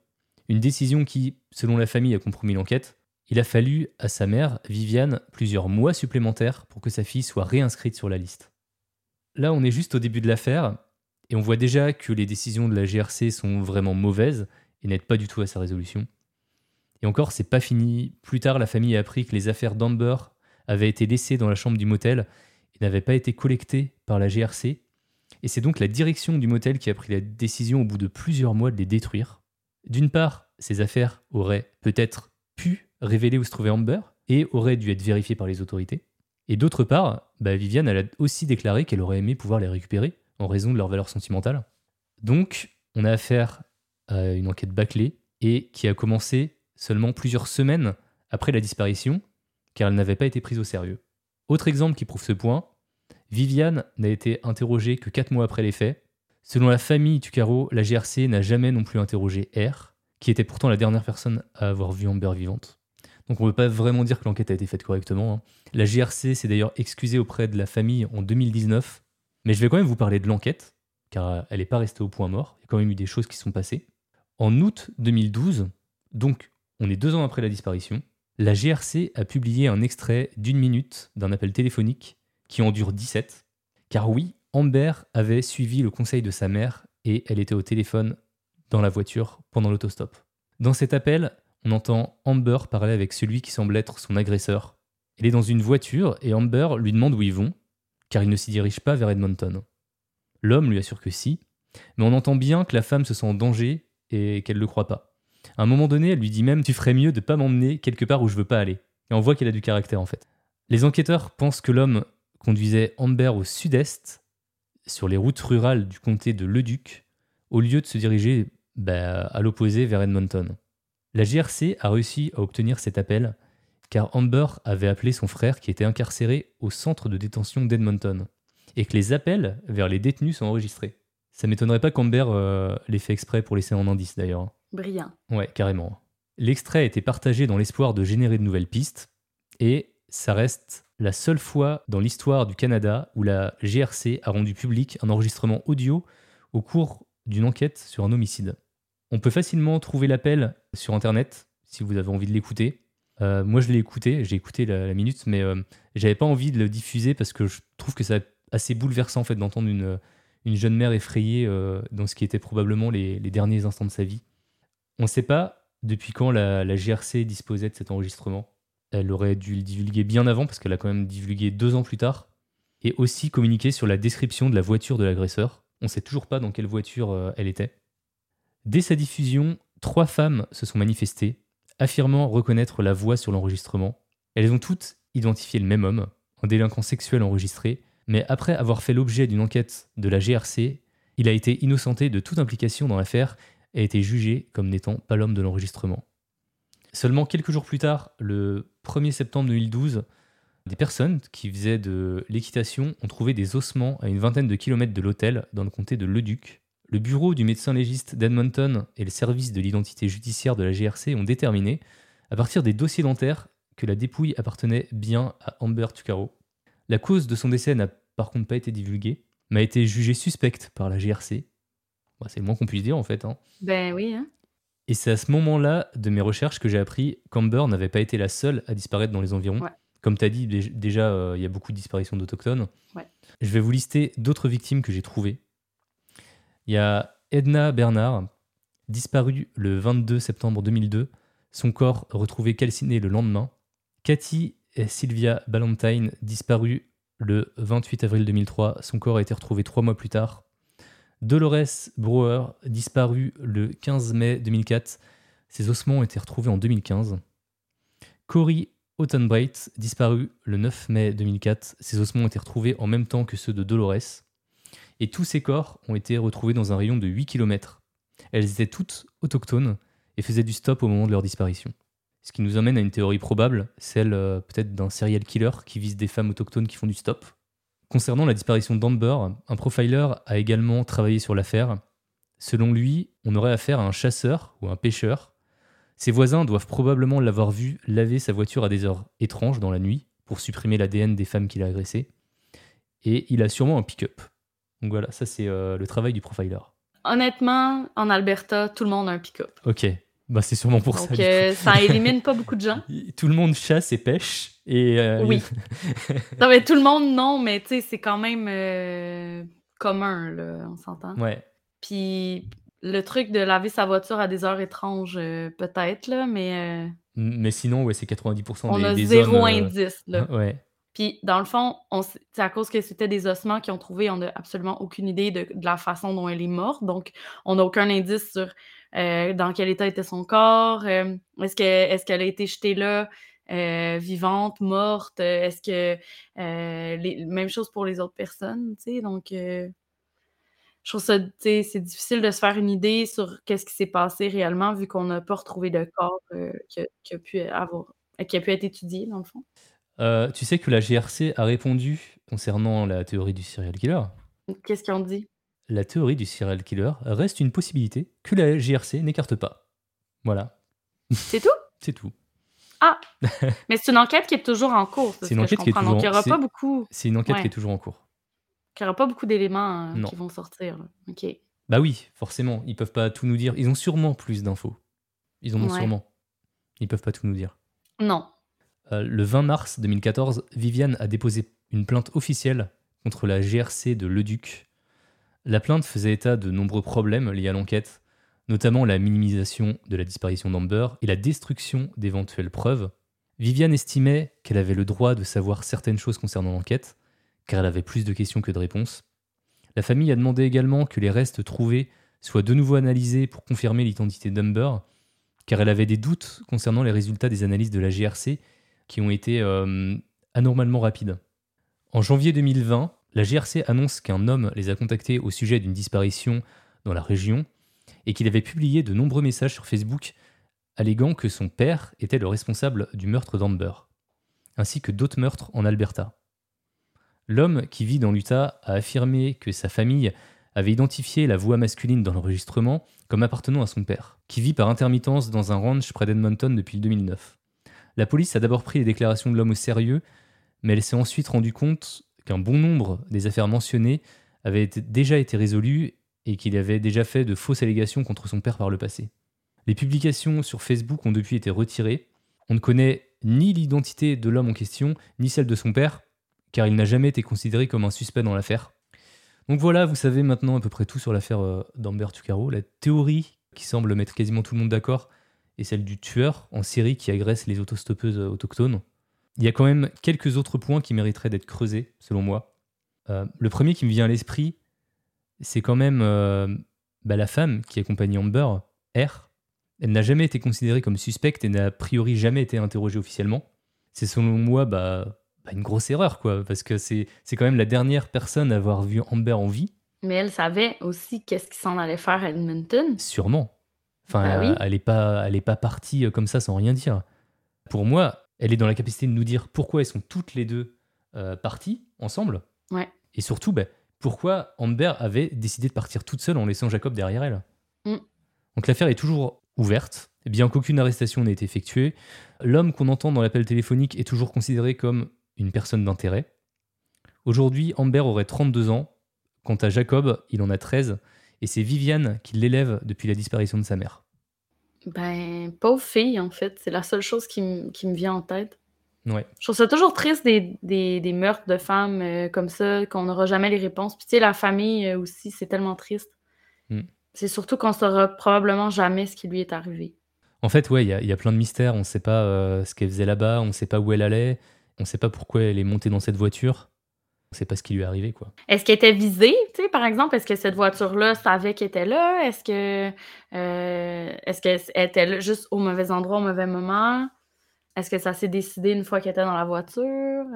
Une décision qui, selon la famille, a compromis l'enquête. Il a fallu à sa mère, Viviane, plusieurs mois supplémentaires pour que sa fille soit réinscrite sur la liste. Là, on est juste au début de l'affaire, et on voit déjà que les décisions de la GRC sont vraiment mauvaises et n'aident pas du tout à sa résolution. Et encore, c'est pas fini. Plus tard, la famille a appris que les affaires d'Amber avaient été laissées dans la chambre du motel et n'avaient pas été collectées par la GRC. Et c'est donc la direction du motel qui a pris la décision au bout de plusieurs mois de les détruire. D'une part, ces affaires auraient peut-être pu révéler où se trouvait Amber et auraient dû être vérifiées par les autorités. Et d'autre part, bah, Viviane a aussi déclaré qu'elle aurait aimé pouvoir les récupérer en raison de leur valeur sentimentale. Donc, on a affaire une enquête bâclée et qui a commencé seulement plusieurs semaines après la disparition, car elle n'avait pas été prise au sérieux. Autre exemple qui prouve ce point, Viviane n'a été interrogée que 4 mois après les faits. Selon la famille Tucaro, la GRC n'a jamais non plus interrogé R, qui était pourtant la dernière personne à avoir vu Amber vivante. Donc on ne peut pas vraiment dire que l'enquête a été faite correctement. hein. La GRC s'est d'ailleurs excusée auprès de la famille en 2019, mais je vais quand même vous parler de l'enquête, car elle n'est pas restée au point mort, il y a quand même eu des choses qui sont passées. En août 2012, donc on est deux ans après la disparition, la GRC a publié un extrait d'une minute d'un appel téléphonique qui en dure 17. Car oui, Amber avait suivi le conseil de sa mère et elle était au téléphone dans la voiture pendant l'autostop. Dans cet appel, on entend Amber parler avec celui qui semble être son agresseur. Elle est dans une voiture et Amber lui demande où ils vont, car il ne s'y dirige pas vers Edmonton. L'homme lui assure que si, mais on entend bien que la femme se sent en danger et qu'elle ne le croit pas. À un moment donné, elle lui dit même Tu ferais mieux de pas m'emmener quelque part où je veux pas aller. Et on voit qu'elle a du caractère en fait. Les enquêteurs pensent que l'homme conduisait Amber au sud-est, sur les routes rurales du comté de Leduc, au lieu de se diriger bah, à l'opposé vers Edmonton. La GRC a réussi à obtenir cet appel car Amber avait appelé son frère qui était incarcéré au centre de détention d'Edmonton et que les appels vers les détenus sont enregistrés. Ça m'étonnerait pas qu'Amber euh, l'ait fait exprès pour laisser en indice d'ailleurs. Brillant. Ouais, carrément. L'extrait a été partagé dans l'espoir de générer de nouvelles pistes et ça reste la seule fois dans l'histoire du Canada où la GRC a rendu public un enregistrement audio au cours d'une enquête sur un homicide. On peut facilement trouver l'appel sur Internet si vous avez envie de l'écouter. Euh, moi, je l'ai écouté, j'ai écouté la, minute, mais euh, j'avais pas envie de le diffuser parce que je trouve que c'est assez bouleversant en fait d'entendre une, une jeune mère effrayée euh, dans ce qui était probablement les, derniers instants de sa vie. On ne sait pas depuis quand la, GRC disposait de cet enregistrement. Elle aurait dû le divulguer bien avant parce qu'elle a quand même divulgué deux ans plus tard et aussi communiqué sur la description de la voiture de l'agresseur. On ne sait toujours pas dans quelle voiture elle était. Dès sa diffusion, trois femmes se sont manifestées affirmant reconnaître la voix sur l'enregistrement. Elles ont toutes identifié le même homme, un délinquant sexuel enregistré, mais après avoir fait l'objet d'une enquête de la GRC, il a été innocenté de toute implication dans l'affaire et a été jugé comme n'étant pas l'homme de l'enregistrement. Seulement quelques jours plus tard, le 1er septembre 2012, des personnes qui faisaient de l'équitation ont trouvé des ossements à une vingtaine de kilomètres de l'hôtel dans le comté de Leduc, le bureau du médecin légiste d'Edmonton et le service de l'identité judiciaire de la GRC ont déterminé, à partir des dossiers dentaires, que la dépouille appartenait bien à Amber Tucaro. La cause de son décès n'a par contre pas été divulguée, mais a été jugée suspecte par la GRC. c'est le moins qu'on puisse dire en fait. Hein. Ben oui. Hein. Et c'est à ce moment-là de mes recherches que j'ai appris qu'Amber n'avait pas été la seule à disparaître dans les environs. Comme tu as dit, déjà, euh, il y a beaucoup de disparitions d'autochtones. Je vais vous lister d'autres victimes que j'ai trouvées. Il y a Edna Bernard, disparue le 22 septembre 2002, son corps retrouvé calciné le lendemain. Cathy et Sylvia Ballantyne, disparue le 28 avril 2003, son corps a été retrouvé trois mois plus tard. Dolores Brewer, disparue le 15 mai 2004, ses ossements ont été retrouvés en 2015. Cory Ottenbreit, disparue le 9 mai 2004, ses ossements ont été retrouvés en même temps que ceux de Dolores et tous ces corps ont été retrouvés dans un rayon de 8 km. Elles étaient toutes autochtones et faisaient du stop au moment de leur disparition. Ce qui nous amène à une théorie probable, celle euh, peut-être d'un serial killer qui vise des femmes autochtones qui font du stop. Concernant la disparition d'Amber, un profiler a également travaillé sur l'affaire. Selon lui, on aurait affaire à un chasseur ou un pêcheur. Ses voisins doivent probablement l'avoir vu laver sa voiture à des heures étranges dans la nuit pour supprimer l'ADN des femmes qu'il a agressées. Et il a sûrement un pick-up. Donc voilà, ça c'est euh, le travail du profiler. Honnêtement, en Alberta, tout le monde a un pick-up. Ok, bah c'est sûrement pour ça. Euh, ça élimine pas beaucoup de gens. Tout le monde chasse et pêche. Et, euh, oui. non, mais tout le monde, non, mais tu sais, c'est quand même commun, là, on s'entend. Ouais. Puis le truc de laver sa voiture à des heures étranges, peut-être, là, mais. Mais sinon, ouais, c'est 90% on des, a des zéro indice, là. Ouais. Puis, dans le fond, c'est à cause que c'était des ossements qu'ils ont trouvés, on n'a absolument aucune idée de, la façon dont elle est morte. Donc, on n'a aucun indice sur euh, dans quel état était son corps? Euh, est-ce qu'elle a été jetée là, euh, vivante, morte? Est-ce que. Les, même chose pour les autres personnes, tu sais? Donc, je trouve ça, c'est difficile de se faire une idée sur qu'est-ce qui s'est passé réellement, vu qu'on n'a pas retrouvé de corps qui, a, pu avoir, qui a pu être étudié, dans le fond. Euh, tu sais que la GRC a répondu concernant la théorie du serial killer. Qu'est-ce qu'ils ont dit? La théorie du serial killer reste une possibilité que la GRC n'écarte pas. Voilà. C'est tout? C'est tout. Ah Mais c'est une enquête qui est toujours en cours. C'est une enquête qui est toujours Donc, il y aura pas beaucoup. C'est une enquête qui est toujours en cours. Il n'y aura pas beaucoup d'éléments euh, qui vont sortir. Ok. Bah oui, forcément. Ils peuvent pas tout nous dire. Ils ont sûrement plus d'infos. Ils en ont sûrement. Ils peuvent pas tout nous dire. Non. Euh, le 20 mars 2014, Viviane a déposé une plainte officielle contre la GRC de Leduc. La plainte faisait état de nombreux problèmes liés à l'enquête, notamment la minimisation de la disparition d'Amber et la destruction d'éventuelles preuves. Viviane estimait qu'elle avait le droit de savoir certaines choses concernant l'enquête, car elle avait plus de questions que de réponses. La famille a demandé également que les restes trouvés soient de nouveau analysés pour confirmer l'identité d'Amber, car elle avait des doutes concernant les résultats des analyses de la GRC qui ont été euh, anormalement rapides. En janvier 2020, la GRC annonce qu'un homme les a contactés au sujet d'une disparition dans la région et qu'il avait publié de nombreux messages sur Facebook alléguant que son père était le responsable du meurtre d'Amber, ainsi que d'autres meurtres en Alberta. L'homme qui vit dans l'Utah a affirmé que sa famille avait identifié la voix masculine dans l'enregistrement comme appartenant à son père, qui vit par intermittence dans un ranch près d'Edmonton depuis 2009. La police a d'abord pris les déclarations de l'homme au sérieux, mais elle s'est ensuite rendue compte qu'un bon nombre des affaires mentionnées avaient déjà été résolues et qu'il avait déjà fait de fausses allégations contre son père par le passé. Les publications sur Facebook ont depuis été retirées. On ne connaît ni l'identité de l'homme en question, ni celle de son père, car il n'a jamais été considéré comme un suspect dans l'affaire. Donc voilà, vous savez maintenant à peu près tout sur l'affaire euh, d'Amber Tucaro. La théorie qui semble mettre quasiment tout le monde d'accord est celle du tueur en série qui agresse les autostoppeuses euh, autochtones. Il y a quand même quelques autres points qui mériteraient d'être creusés, selon moi. Euh, le premier qui me vient à l'esprit, c'est quand même bah, la femme qui accompagne Amber, R. Elle n'a jamais été considérée comme suspecte et n'a a priori jamais été interrogée officiellement. C'est selon moi bah, une grosse erreur, quoi, parce que c'est quand même la dernière personne à avoir vu Amber en vie. Mais elle savait aussi qu'est-ce qui s'en allait faire à Edmonton. Sûrement. Enfin, bah elle n'est pas, elle est pas partie euh, comme ça sans rien dire. Pour moi, elle est dans la capacité de nous dire pourquoi elles sont toutes les deux euh, parties ensemble. Ouais. Et surtout, bah, pourquoi Amber avait décidé de partir toute seule en laissant Jacob derrière elle. Mm. Donc l'affaire est toujours ouverte, bien qu'aucune arrestation n'ait été effectuée. L'homme qu'on entend dans l'appel téléphonique est toujours considéré comme une personne d'intérêt. Aujourd'hui, Amber aurait 32 ans. Quant à Jacob, il en a 13. Et c'est Viviane qui l'élève depuis la disparition de sa mère. Ben, pauvre fille, en fait. C'est la seule chose qui, me vient en tête. Ouais. Je trouve ça toujours triste des, des, meurtres de femmes euh, comme ça, qu'on n'aura jamais les réponses. Puis tu sais, la famille euh, aussi, c'est tellement triste. Hmm. C'est surtout qu'on saura probablement jamais ce qui lui est arrivé. En fait, ouais, il y, a plein de mystères. On ne sait pas euh, ce qu'elle faisait là-bas, on ne sait pas où elle allait. On ne sait pas pourquoi elle est montée dans cette voiture. On ne sait pas ce qui lui est arrivé, quoi. Est-ce qu'elle était visée, tu sais, par exemple? Est-ce que cette voiture-là savait qu'elle était là? Est-ce que euh, est-ce qu'elle était là juste au mauvais endroit, au mauvais moment? Est-ce que ça s'est décidé une fois qu'elle était dans la voiture?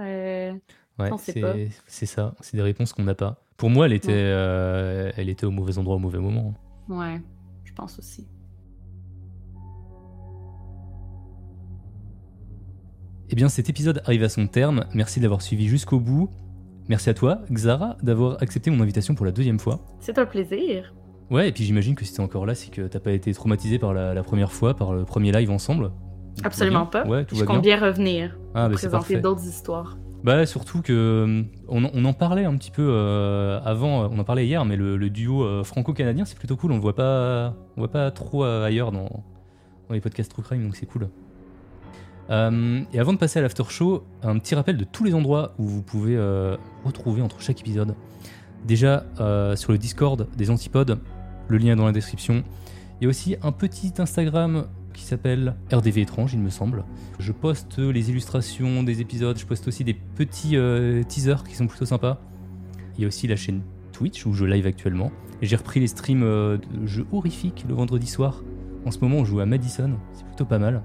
Euh, ouais, c'est ça. C'est des réponses qu'on n'a pas. Pour moi, elle était, euh, elle était au mauvais endroit au mauvais moment. Ouais, je pense aussi. Eh bien, cet épisode arrive à son terme. Merci d'avoir suivi jusqu'au bout. Merci à toi, Xara, d'avoir accepté mon invitation pour la deuxième fois. C'est un plaisir. Ouais, et puis j'imagine que si t'es encore là, c'est que t'as pas été traumatisé par la, première fois, par le premier live ensemble. Absolument pas. Ouais, tout Je compte bien revenir. Ah, bah, présenter d'autres histoires. Bah surtout que euh, on, en parlait un petit peu euh, avant, on en parlait hier, mais le, duo euh, franco-canadien c'est plutôt cool. On le voit pas, on voit pas trop ailleurs dans, dans les podcasts True Crime, donc c'est cool. Euh, et avant de passer à l'after show, un petit rappel de tous les endroits où vous pouvez euh, retrouver entre chaque épisode. Déjà euh, sur le Discord des Antipodes, le lien est dans la description. Il y a aussi un petit Instagram qui s'appelle RDV étrange, il me semble. Je poste les illustrations des épisodes, je poste aussi des petits teasers qui sont plutôt sympas. Il y a aussi la chaîne Twitch où je live actuellement. J'ai repris les streams de jeux horrifiques le vendredi soir. En ce moment, on joue à Madison, c'est plutôt pas mal.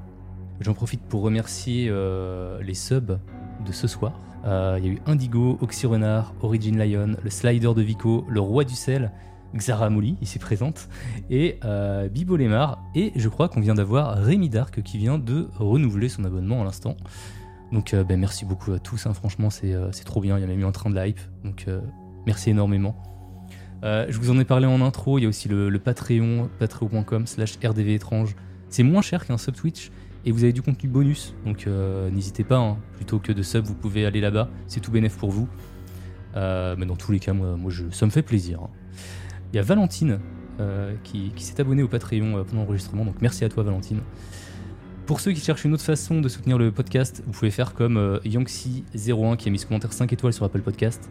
J'en profite pour remercier euh, les subs de ce soir. Euh, il y a eu Indigo, Oxyrenard, Origin Lion, le Slider de Vico, le Roi du Sel, Xara Mouli, ici présente, et euh, Bibo Lemar. Et je crois qu'on vient d'avoir Rémi Dark qui vient de renouveler son abonnement à l'instant. Donc ben, merci beaucoup à tous, hein. franchement c'est trop bien, il y a même eu un train de hype, donc merci énormément. je vous en ai parlé en intro, il y a aussi le, le Patreon, patreon.com slash rdvétrange. C'est moins cher qu'un sub Twitch, et vous avez du contenu bonus. Donc euh, n'hésitez pas, hein. plutôt que de sub, vous pouvez aller là-bas, c'est tout bénéf pour vous. Euh, mais dans tous les cas, moi, je, ça me fait plaisir. Hein. Il y a Valentine euh, qui, s'est abonnée au Patreon pendant l'enregistrement, donc merci à toi Valentine. Pour ceux qui cherchent une autre façon de soutenir le podcast, vous pouvez faire comme Yangxi01 qui a mis ce commentaire 5 étoiles sur Apple Podcast.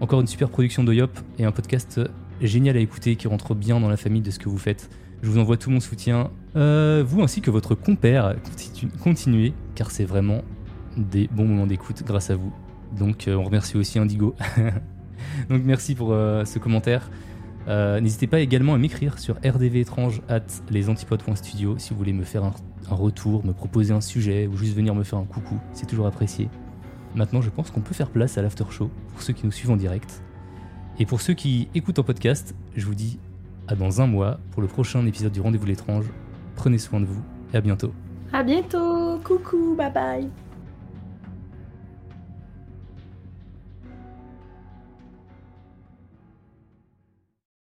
Encore une super production de Yop et un podcast génial à écouter qui rentre bien dans la famille de ce que vous faites. Je vous envoie tout mon soutien, euh, vous ainsi que votre compère. Continuez, car c'est vraiment des bons moments d'écoute grâce à vous. Donc euh, on remercie aussi Indigo. Donc merci pour euh, ce commentaire. N'hésitez pas également à m'écrire sur rdvétrange at lesantipodes.studio si vous voulez me faire un, un, retour, me proposer un sujet ou juste venir me faire un coucou. C'est toujours apprécié. Maintenant, je pense qu'on peut faire place à l'after show pour ceux qui nous suivent en direct. Et pour ceux qui écoutent en podcast, je vous dis à dans un mois pour le prochain épisode du Rendez-vous l'étrange. Prenez soin de vous et à bientôt. À bientôt. Coucou, bye bye.